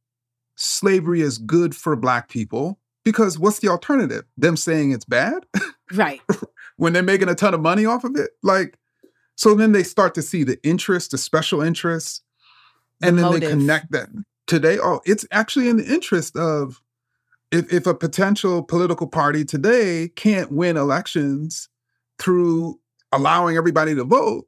[SPEAKER 5] slavery is good for black people because what's the alternative? Them saying it's bad?
[SPEAKER 4] right
[SPEAKER 5] when they're making a ton of money off of it. Like, so then they start to see the interest, the special interest, and
[SPEAKER 4] The
[SPEAKER 5] then
[SPEAKER 4] motive.
[SPEAKER 5] they connect that today. Oh, it's actually in the interest of if, if a potential political party today can't win elections through allowing everybody to vote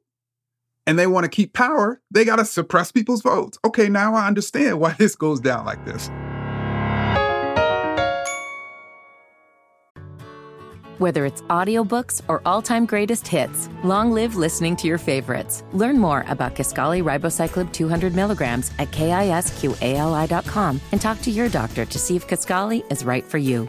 [SPEAKER 5] and they want to keep power, they got to suppress people's votes. Okay, now I understand why this goes down like this.
[SPEAKER 1] Whether it's audiobooks or all-time greatest hits, long live listening to your favorites. Learn more about Kisqali Ribociclib 200 milligrams at kisqali.com and talk to your doctor to see if Kisqali is right for you.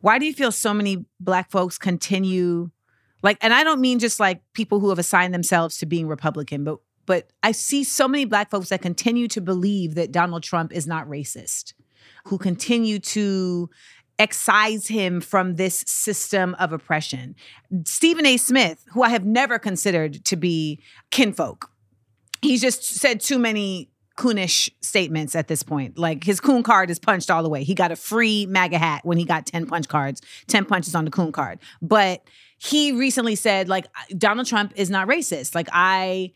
[SPEAKER 4] Why do you feel so many black folks continue like and I don't mean just like people who have assigned themselves to being Republican, but but I see so many black folks that continue to believe that Donald Trump is not racist, who continue to excise him from this system of oppression. Stephen A. Smith, who I have never considered to be kinfolk, he's just said too many coonish statements at this point. Like his coon card is punched all the way. He got a free MAGA hat when he got 10 punch cards, 10 punches on the coon card. But he recently said, like, Donald Trump is not racist. Like, I,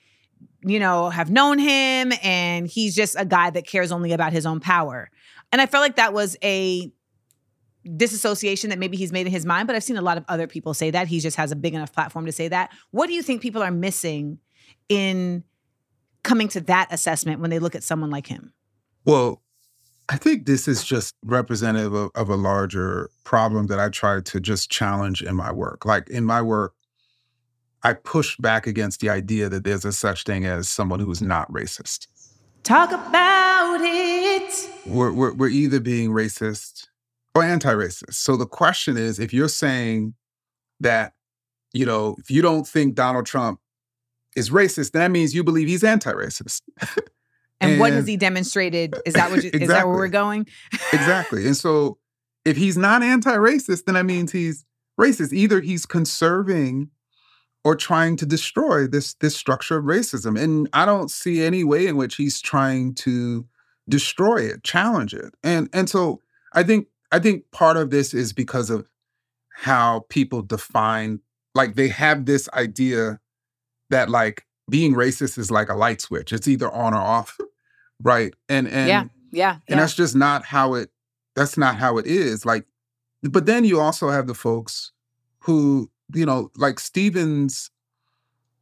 [SPEAKER 4] you know, have known him and he's just a guy that cares only about his own power. And I felt like that was a disassociation that maybe he's made in his mind, but I've seen a lot of other people say that. He just has a big enough platform to say that. What do you think people are missing in coming to that assessment when they look at someone like him?
[SPEAKER 5] Well, I think this is just representative of, of, a larger problem that I try to just challenge in my work. Like in my work, I push back against the idea that there's a such thing as someone who's not racist.
[SPEAKER 4] Talk about it.
[SPEAKER 5] We're, we're, we're either being racist or anti racist. So the question is if you're saying that, you know, if you don't think Donald Trump is racist, then that means you believe he's anti racist.
[SPEAKER 4] And, and, what has he demonstrated? Is that what you, exactly. is that where we're going?
[SPEAKER 5] exactly. And so if he's not anti-racist, then that means he's racist. Either he's conserving or trying to destroy this this structure of racism. And I don't see any way in which he's trying to destroy it, challenge it. And and so I think I think part of this is because of how people define like they have this idea that like being racist is like a light switch. It's either on or off. right. And and
[SPEAKER 4] yeah, yeah.
[SPEAKER 5] And yeah. that's just not how it that's not how it is. Like, but then you also have the folks who, you know, like Stevens'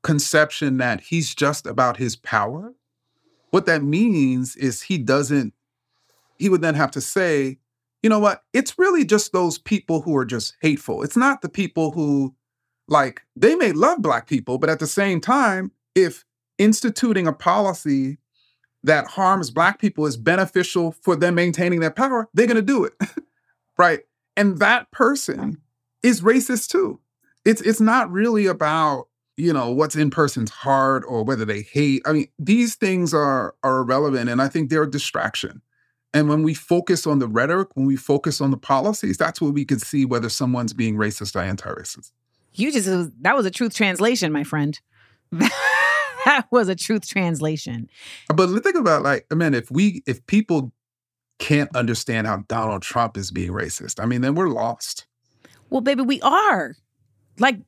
[SPEAKER 5] conception that he's just about his power. What that means is he doesn't, he would then have to say, you know what? It's really just those people who are just hateful. It's not the people who, like, they may love Black people, but at the same time, if instituting a policy that harms black people is beneficial for them maintaining their power, they're going to do it. right? And that person is racist too. It's it's not really about, you know, what's in person's heart or whether they hate. I mean, these things are are irrelevant and I think they're a distraction. And when we focus on the rhetoric, when we focus on the policies, that's where we can see whether someone's being racist or anti-racist.
[SPEAKER 4] You just that was a truth translation, my friend. that was a truth translation.
[SPEAKER 5] But think about like, I mean, if we if people can't understand how Donald Trump is being racist, I mean, then we're lost.
[SPEAKER 4] Well, baby, we are. Like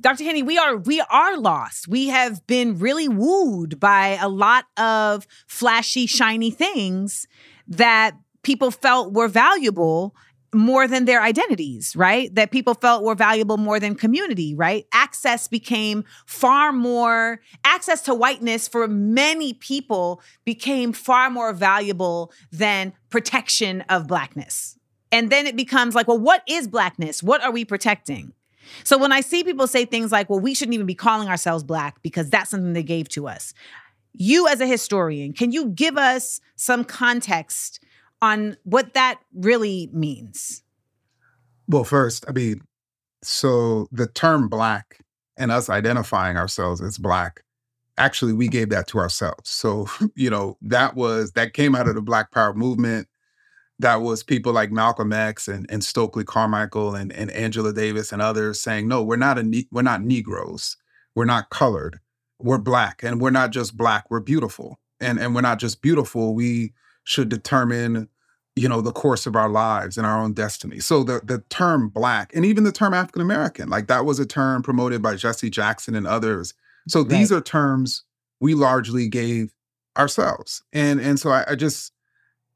[SPEAKER 4] Dr. Haney, we are we are lost. We have been really wooed by a lot of flashy, shiny things that people felt were valuable more than their identities, right? That people felt were valuable more than community, right? Access became far more, access to whiteness for many people became far more valuable than protection of blackness. And then it becomes like, well, what is blackness? What are we protecting? So when I see people say things like, well, we shouldn't even be calling ourselves black because that's something they gave to us. You, as a historian, can you give us some context on what that really means?
[SPEAKER 5] Well, first, I mean, so the term black and us identifying ourselves as black, actually, we gave that to ourselves. So, you know, that was, that came out of the Black Power movement. That was people like Malcolm X and, and Stokely Carmichael and, and Angela Davis and others saying, no, we're not a we're not Negroes, we're not colored, we're black, and we're not just black, we're beautiful, and and we're not just beautiful, we should determine you know the course of our lives and our own destiny. So the the term black and even the term african american like that was a term promoted by jesse jackson and others. So right. these are terms we largely gave ourselves. And and so I, I, just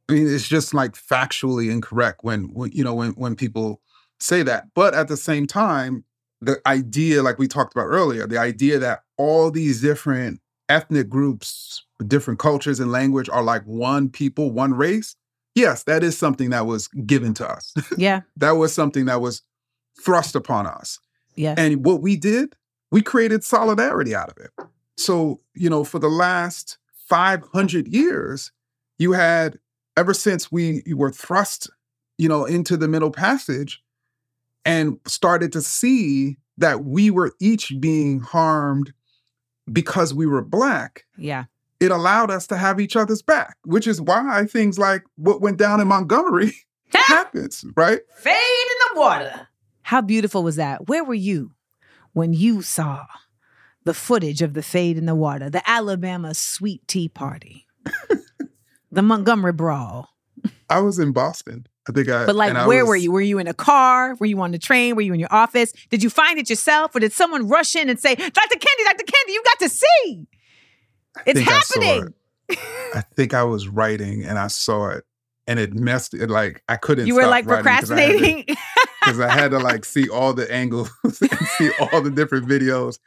[SPEAKER 5] i mean it's just like factually incorrect when, when you know when when people say that. But at the same time the idea like we talked about earlier the idea that all these different ethnic groups different cultures and language are like one people one race yes, that is something that was given to us.
[SPEAKER 4] Yeah.
[SPEAKER 5] that was something that was thrust upon us.
[SPEAKER 4] Yeah.
[SPEAKER 5] And what we did, we created solidarity out of it. So, you know, for the last 500 years, you had, ever since we were thrust, you know, into the Middle Passage, and started to see that we were each being harmed because we were black,
[SPEAKER 4] Yeah.
[SPEAKER 5] It allowed us to have each other's back, which is why things like what went down in Montgomery happens, right?
[SPEAKER 3] Fade in the water.
[SPEAKER 4] How beautiful was that? Where were you when you saw the footage of the fade in the water, the Alabama sweet tea party, the Montgomery brawl?
[SPEAKER 5] I was in Boston. I think I
[SPEAKER 4] But like,
[SPEAKER 5] and I
[SPEAKER 4] where
[SPEAKER 5] was-
[SPEAKER 4] were you? Were you in a car? Were you on the train? Were you in your office? Did you find it yourself, or did someone rush in and say, "Dr. Kendi, Dr. Kendi, you got to see,
[SPEAKER 5] I
[SPEAKER 4] it's
[SPEAKER 5] think I
[SPEAKER 4] happening."
[SPEAKER 5] it. I think I was writing and I saw it and it messed it like I couldn't
[SPEAKER 4] You were
[SPEAKER 5] stop
[SPEAKER 4] like
[SPEAKER 5] writing 'cause I had to-
[SPEAKER 4] procrastinating.
[SPEAKER 5] because I had to like see all the angles and see all the different videos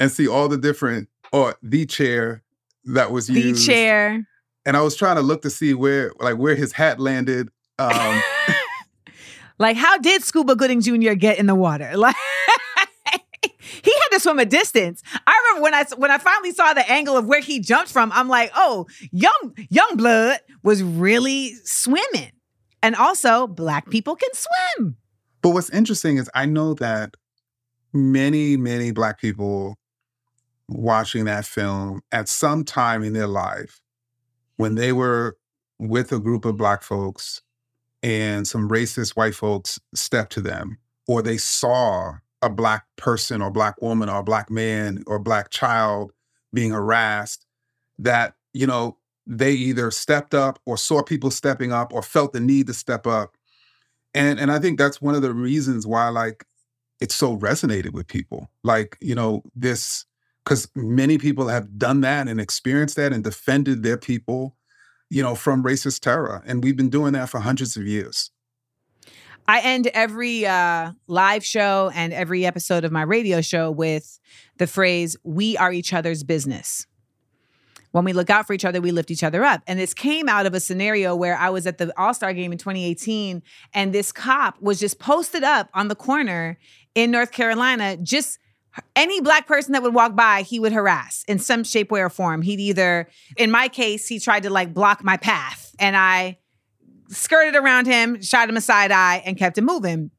[SPEAKER 5] and see all the different or the chair that was
[SPEAKER 4] the
[SPEAKER 5] used.
[SPEAKER 4] chair.
[SPEAKER 5] And I was trying to look to see where like where his hat landed. Um,
[SPEAKER 4] like, how did Scuba Gooding Jr. get in the water? Like, he had to swim a distance. I remember when I when I finally saw the angle of where he jumped from. I'm like, oh, young young blood was really swimming, and also black people can swim.
[SPEAKER 5] but what's interesting is I know that many many black people watching that film at some time in their life when they were with a group of black folks and some racist white folks stepped to them or they saw a black person or black woman or black man or black child being harassed that you know they either stepped up or saw people stepping up or felt the need to step up. And and i think that's one of the reasons why like it so resonated with people. Like you know this because many people have done that and experienced that and defended their people you know from racist terror. And we've been doing that for hundreds of years
[SPEAKER 4] I end every uh, live show and every episode of my radio show with the phrase, We are each other's business. When we look out for each other, we lift each other up. And this came out of a scenario where I was at the All Star game in 2018, and this cop was just posted up on the corner in North Carolina, just any black person that would walk by, he would harass in some shape, way, or form. He'd either, in my case, he tried to like block my path, and I skirted around him, shot him a side eye, and kept it moving.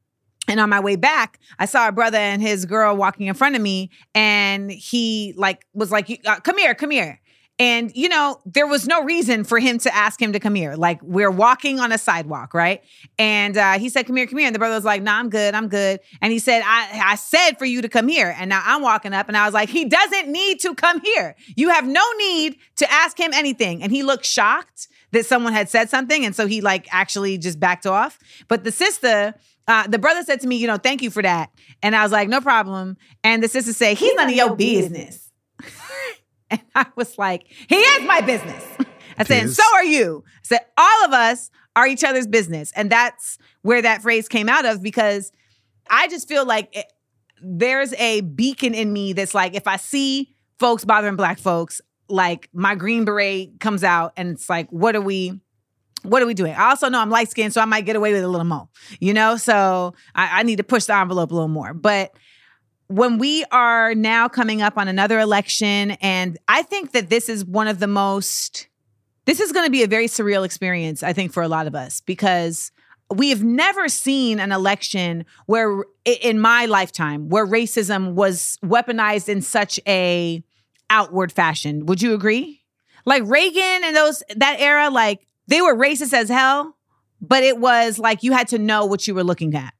[SPEAKER 4] And on my way back, I saw a brother and his girl walking in front of me, and he like was like, uh, "Come here, come here." And you know, there was no reason for him to ask him to come here. Like we're walking on a sidewalk, right? And uh, he said, "Come here, come here." And the brother was like, "Nah, I'm good, I'm good." And he said, "I I said for you to come here." And now I'm walking up, and I was like, "He doesn't need to come here. You have no need to ask him anything." And he looked shocked that someone had said something, and so he like actually just backed off. But the sister. Uh, the brother said to me, you know, thank you for that. And I was like, no problem. And the sister said, he's none of your business. and I was like, he is my business. I said, and so are you. I said, all of us are each other's business. And that's where that phrase came out of because I just feel like it, there's a beacon in me that's like, if I see folks bothering black folks, like my green beret comes out and it's like, what are we? What are we doing? I also know I'm light skinned, so I might get away with a little more, you know? So I, I need to push the envelope a little more. But when we are now coming up on another election, and I think that this is one of the most, this is going to be a very surreal experience, I think, for a lot of us, because we have never seen an election where, in my lifetime, where racism was weaponized in such a outward fashion. Would you agree? Like Reagan and those that era, like they were racist as hell, but it was like you had to know what you were looking at.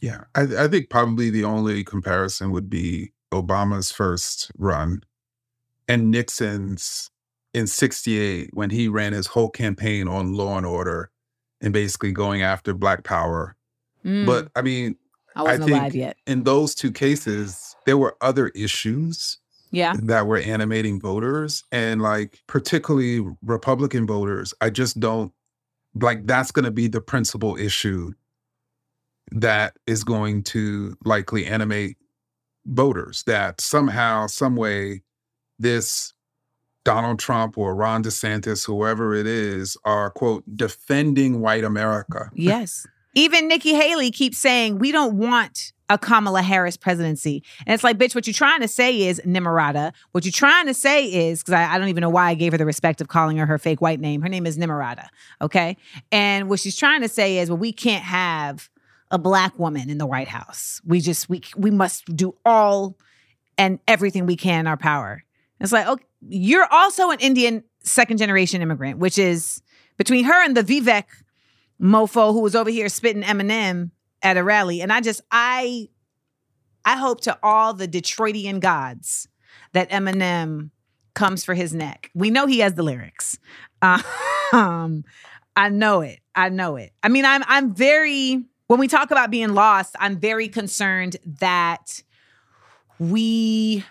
[SPEAKER 5] Yeah, I, I think probably the only comparison would be Obama's first run and Nixon's in 68 when he ran his whole campaign on law and order and basically going after black power.
[SPEAKER 4] Mm,
[SPEAKER 5] But I mean,
[SPEAKER 4] I wasn't
[SPEAKER 5] think-
[SPEAKER 4] alive yet.
[SPEAKER 5] in those two cases, there were other issues
[SPEAKER 4] Yeah.
[SPEAKER 5] that were animating voters and like particularly Republican voters. I just don't like that's going to be the principal issue that is going to likely animate voters that somehow, some way, this Donald Trump or Ron DeSantis, whoever it is, are quote defending white America.
[SPEAKER 4] Yes. Even Nikki Haley keeps saying we don't want a Kamala Harris presidency. And it's like, bitch, what you're trying to say is Nimarata. What you're trying to say is, because I, I don't even know why I gave her the respect of calling her her fake white name. Her name is Nimarata. Okay. And what she's trying to say is, well, we can't have a black woman in the White House. We just we we must do all and everything we can in our power. It's like, okay, you're also an Indian second generation immigrant, which is between her and the Vivek mofo who was over here spitting Eminem at a rally. And I just I I hope to all the Detroitian gods that Eminem comes for his neck. We know he has the lyrics. Um, I know it. I know it. I mean, I'm I'm very when we talk about being lost, I'm very concerned that we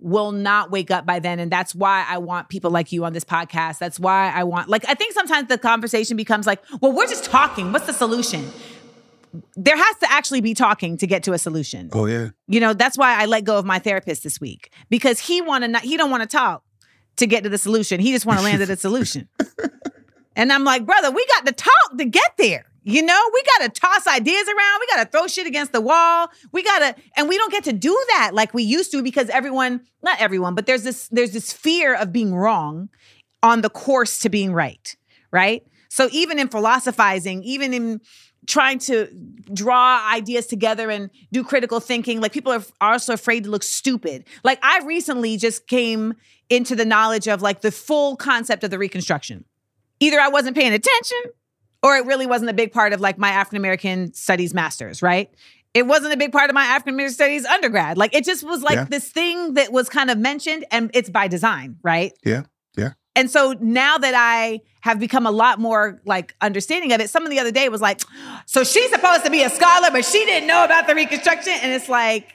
[SPEAKER 4] will not wake up by then and that's why I want people like you on this podcast. That's why I want like I think sometimes the conversation becomes like, well, we're just talking. What's the solution? There has to actually be talking to get to a solution.
[SPEAKER 5] Oh yeah.
[SPEAKER 4] You know, that's why I let go of my therapist this week because he want to not he don't want to talk to get to the solution. He just want to land at the solution. and I'm like, brother, we got to talk to get there. You know, we got to toss ideas around. We got to throw shit against the wall. We got to and we don't get to do that like we used to because everyone, not everyone, but there's this there's this fear of being wrong on the course to being right, right? So even in philosophizing, even in trying to draw ideas together and do critical thinking. Like people are also afraid to look stupid. Like I recently just came into the knowledge of like the full concept of the Reconstruction. Either I wasn't paying attention or it really wasn't a big part of like my African American studies masters, right? It wasn't a big part of my African American studies undergrad. Like it just was like
[SPEAKER 5] Yeah.
[SPEAKER 4] this thing that was kind of mentioned and it's by design, right?
[SPEAKER 5] Yeah.
[SPEAKER 4] And so now that I have become a lot more like understanding of it, someone the other day was like, so she's supposed to be a scholar, but she didn't know about the Reconstruction. And it's like,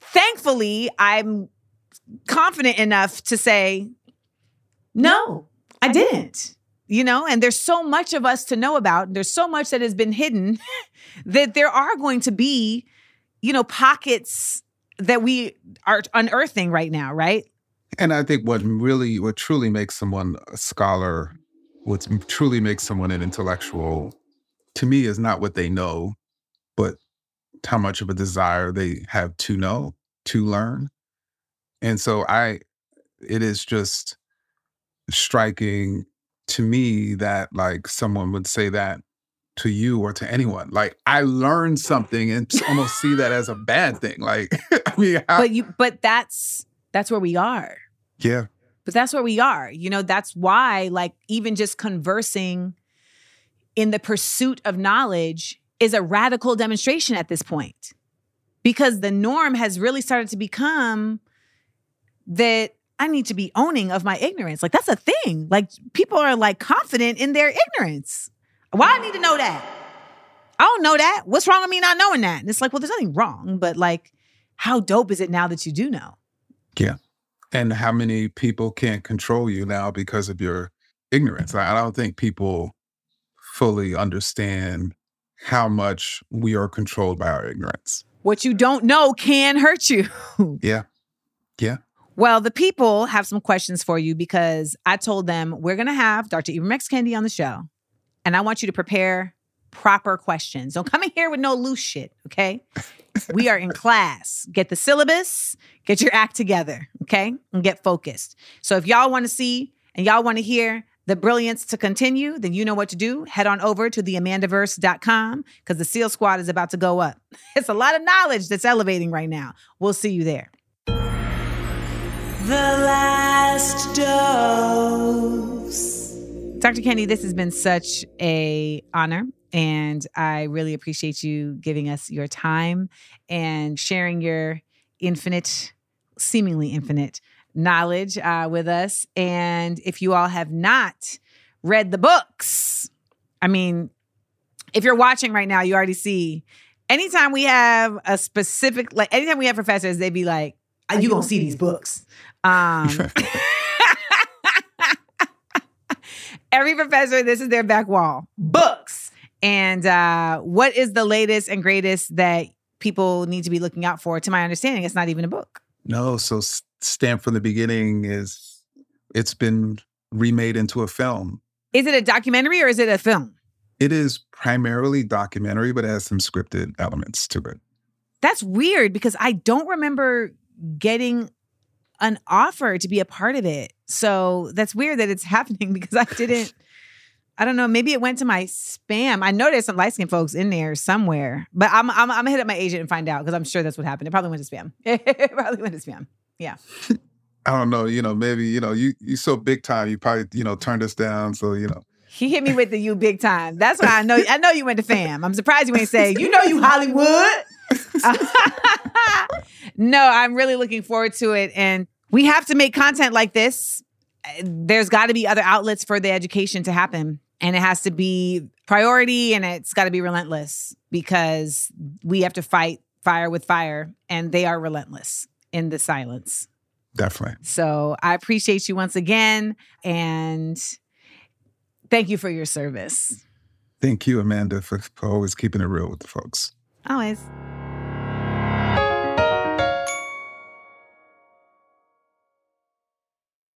[SPEAKER 4] thankfully, I'm confident enough to say, no, I didn't. You know, and there's so much of us to know about. and There's so much that has been hidden that there are going to be, you know, pockets that we are unearthing right now, right?
[SPEAKER 5] And I think what really, what truly makes someone a scholar, what truly makes someone an intellectual, to me, is not what they know, but how much of a desire they have to know, to learn. And so I, it is just striking to me that like someone would say that to you or to anyone. Like I learned something and almost see that as a bad thing. Like, I mean, how,
[SPEAKER 4] but you but that's that's where we are.
[SPEAKER 5] Yeah,
[SPEAKER 4] but that's where we are. You know that's why like even just conversing in the pursuit of knowledge is a radical demonstration at this point. Because the norm has really started to become that i need to be owning of my ignorance. Like that's a thing. Like people are like confident in their ignorance. Why i need to know that? I don't know that. What's wrong with me not knowing that? And it's like well there's nothing wrong but like how dope is it now that you do know
[SPEAKER 5] Yeah. And how many people can't control you now because of your ignorance? I I don't think people fully understand how much we are controlled by our ignorance.
[SPEAKER 4] what you don't know can hurt you.
[SPEAKER 5] Yeah. Yeah.
[SPEAKER 4] well, the people have some questions for you because I told them we're going to have Dr. Ibram X. Kendi on the show, and I want you to prepare proper questions. Don't come in here with no loose shit, okay? we are in class. Get the syllabus, get your act together, okay? And get focused. So if y'all want to see and y'all want to hear the brilliance to continue, then you know what to do. Head on over to theamandaverse.com because the SEAL squad is about to go up. It's a lot of knowledge that's elevating right now. We'll see you there.
[SPEAKER 2] The last dose.
[SPEAKER 4] Dr. Kendi, this has been such a honor and I really appreciate you giving us your time and sharing your infinite, seemingly infinite knowledge uh, with us. And if you all have not read the books, I mean, if you're watching right now, you already see anytime we have a specific, like anytime we have professors, they'd be like, "Ah, you gonna see these books. Um, every professor, this is their back wall books. And uh, what is the latest and greatest that people need to be looking out for? To my understanding, it's not even a book.
[SPEAKER 5] No, so Stamped from the Beginning is, it's been remade into a film.
[SPEAKER 4] Is it a documentary or is it a film?
[SPEAKER 5] It is primarily documentary, but has some scripted elements to it.
[SPEAKER 4] That's weird because I don't remember getting an offer to be a part of it. So that's weird that it's happening because I didn't I don't know. Maybe it went to my spam. I know there's some light skinned folks in there somewhere, but I'm, I'm, I'm gonna hit up my agent and find out because I'm sure that's what happened. It probably went to spam. it probably went to spam. Yeah.
[SPEAKER 5] I don't know. You know, maybe you know you you so big time. You probably you know turned us down. So you know.
[SPEAKER 4] He hit me with the you big time. That's why I know. I know you went to fam. I'm surprised you ain't say you know you Hollywood. no, I'm really looking forward to it, and we have to make content like this. There's got to be other outlets for the education to happen, and it has to be priority, and it's got to be relentless because we have to fight fire with fire, and they are relentless in the silence.
[SPEAKER 5] Definitely.
[SPEAKER 4] So I appreciate you once again, and thank you for your service.
[SPEAKER 5] Thank you, Amanda, for, for always keeping it real with the folks.
[SPEAKER 4] Always.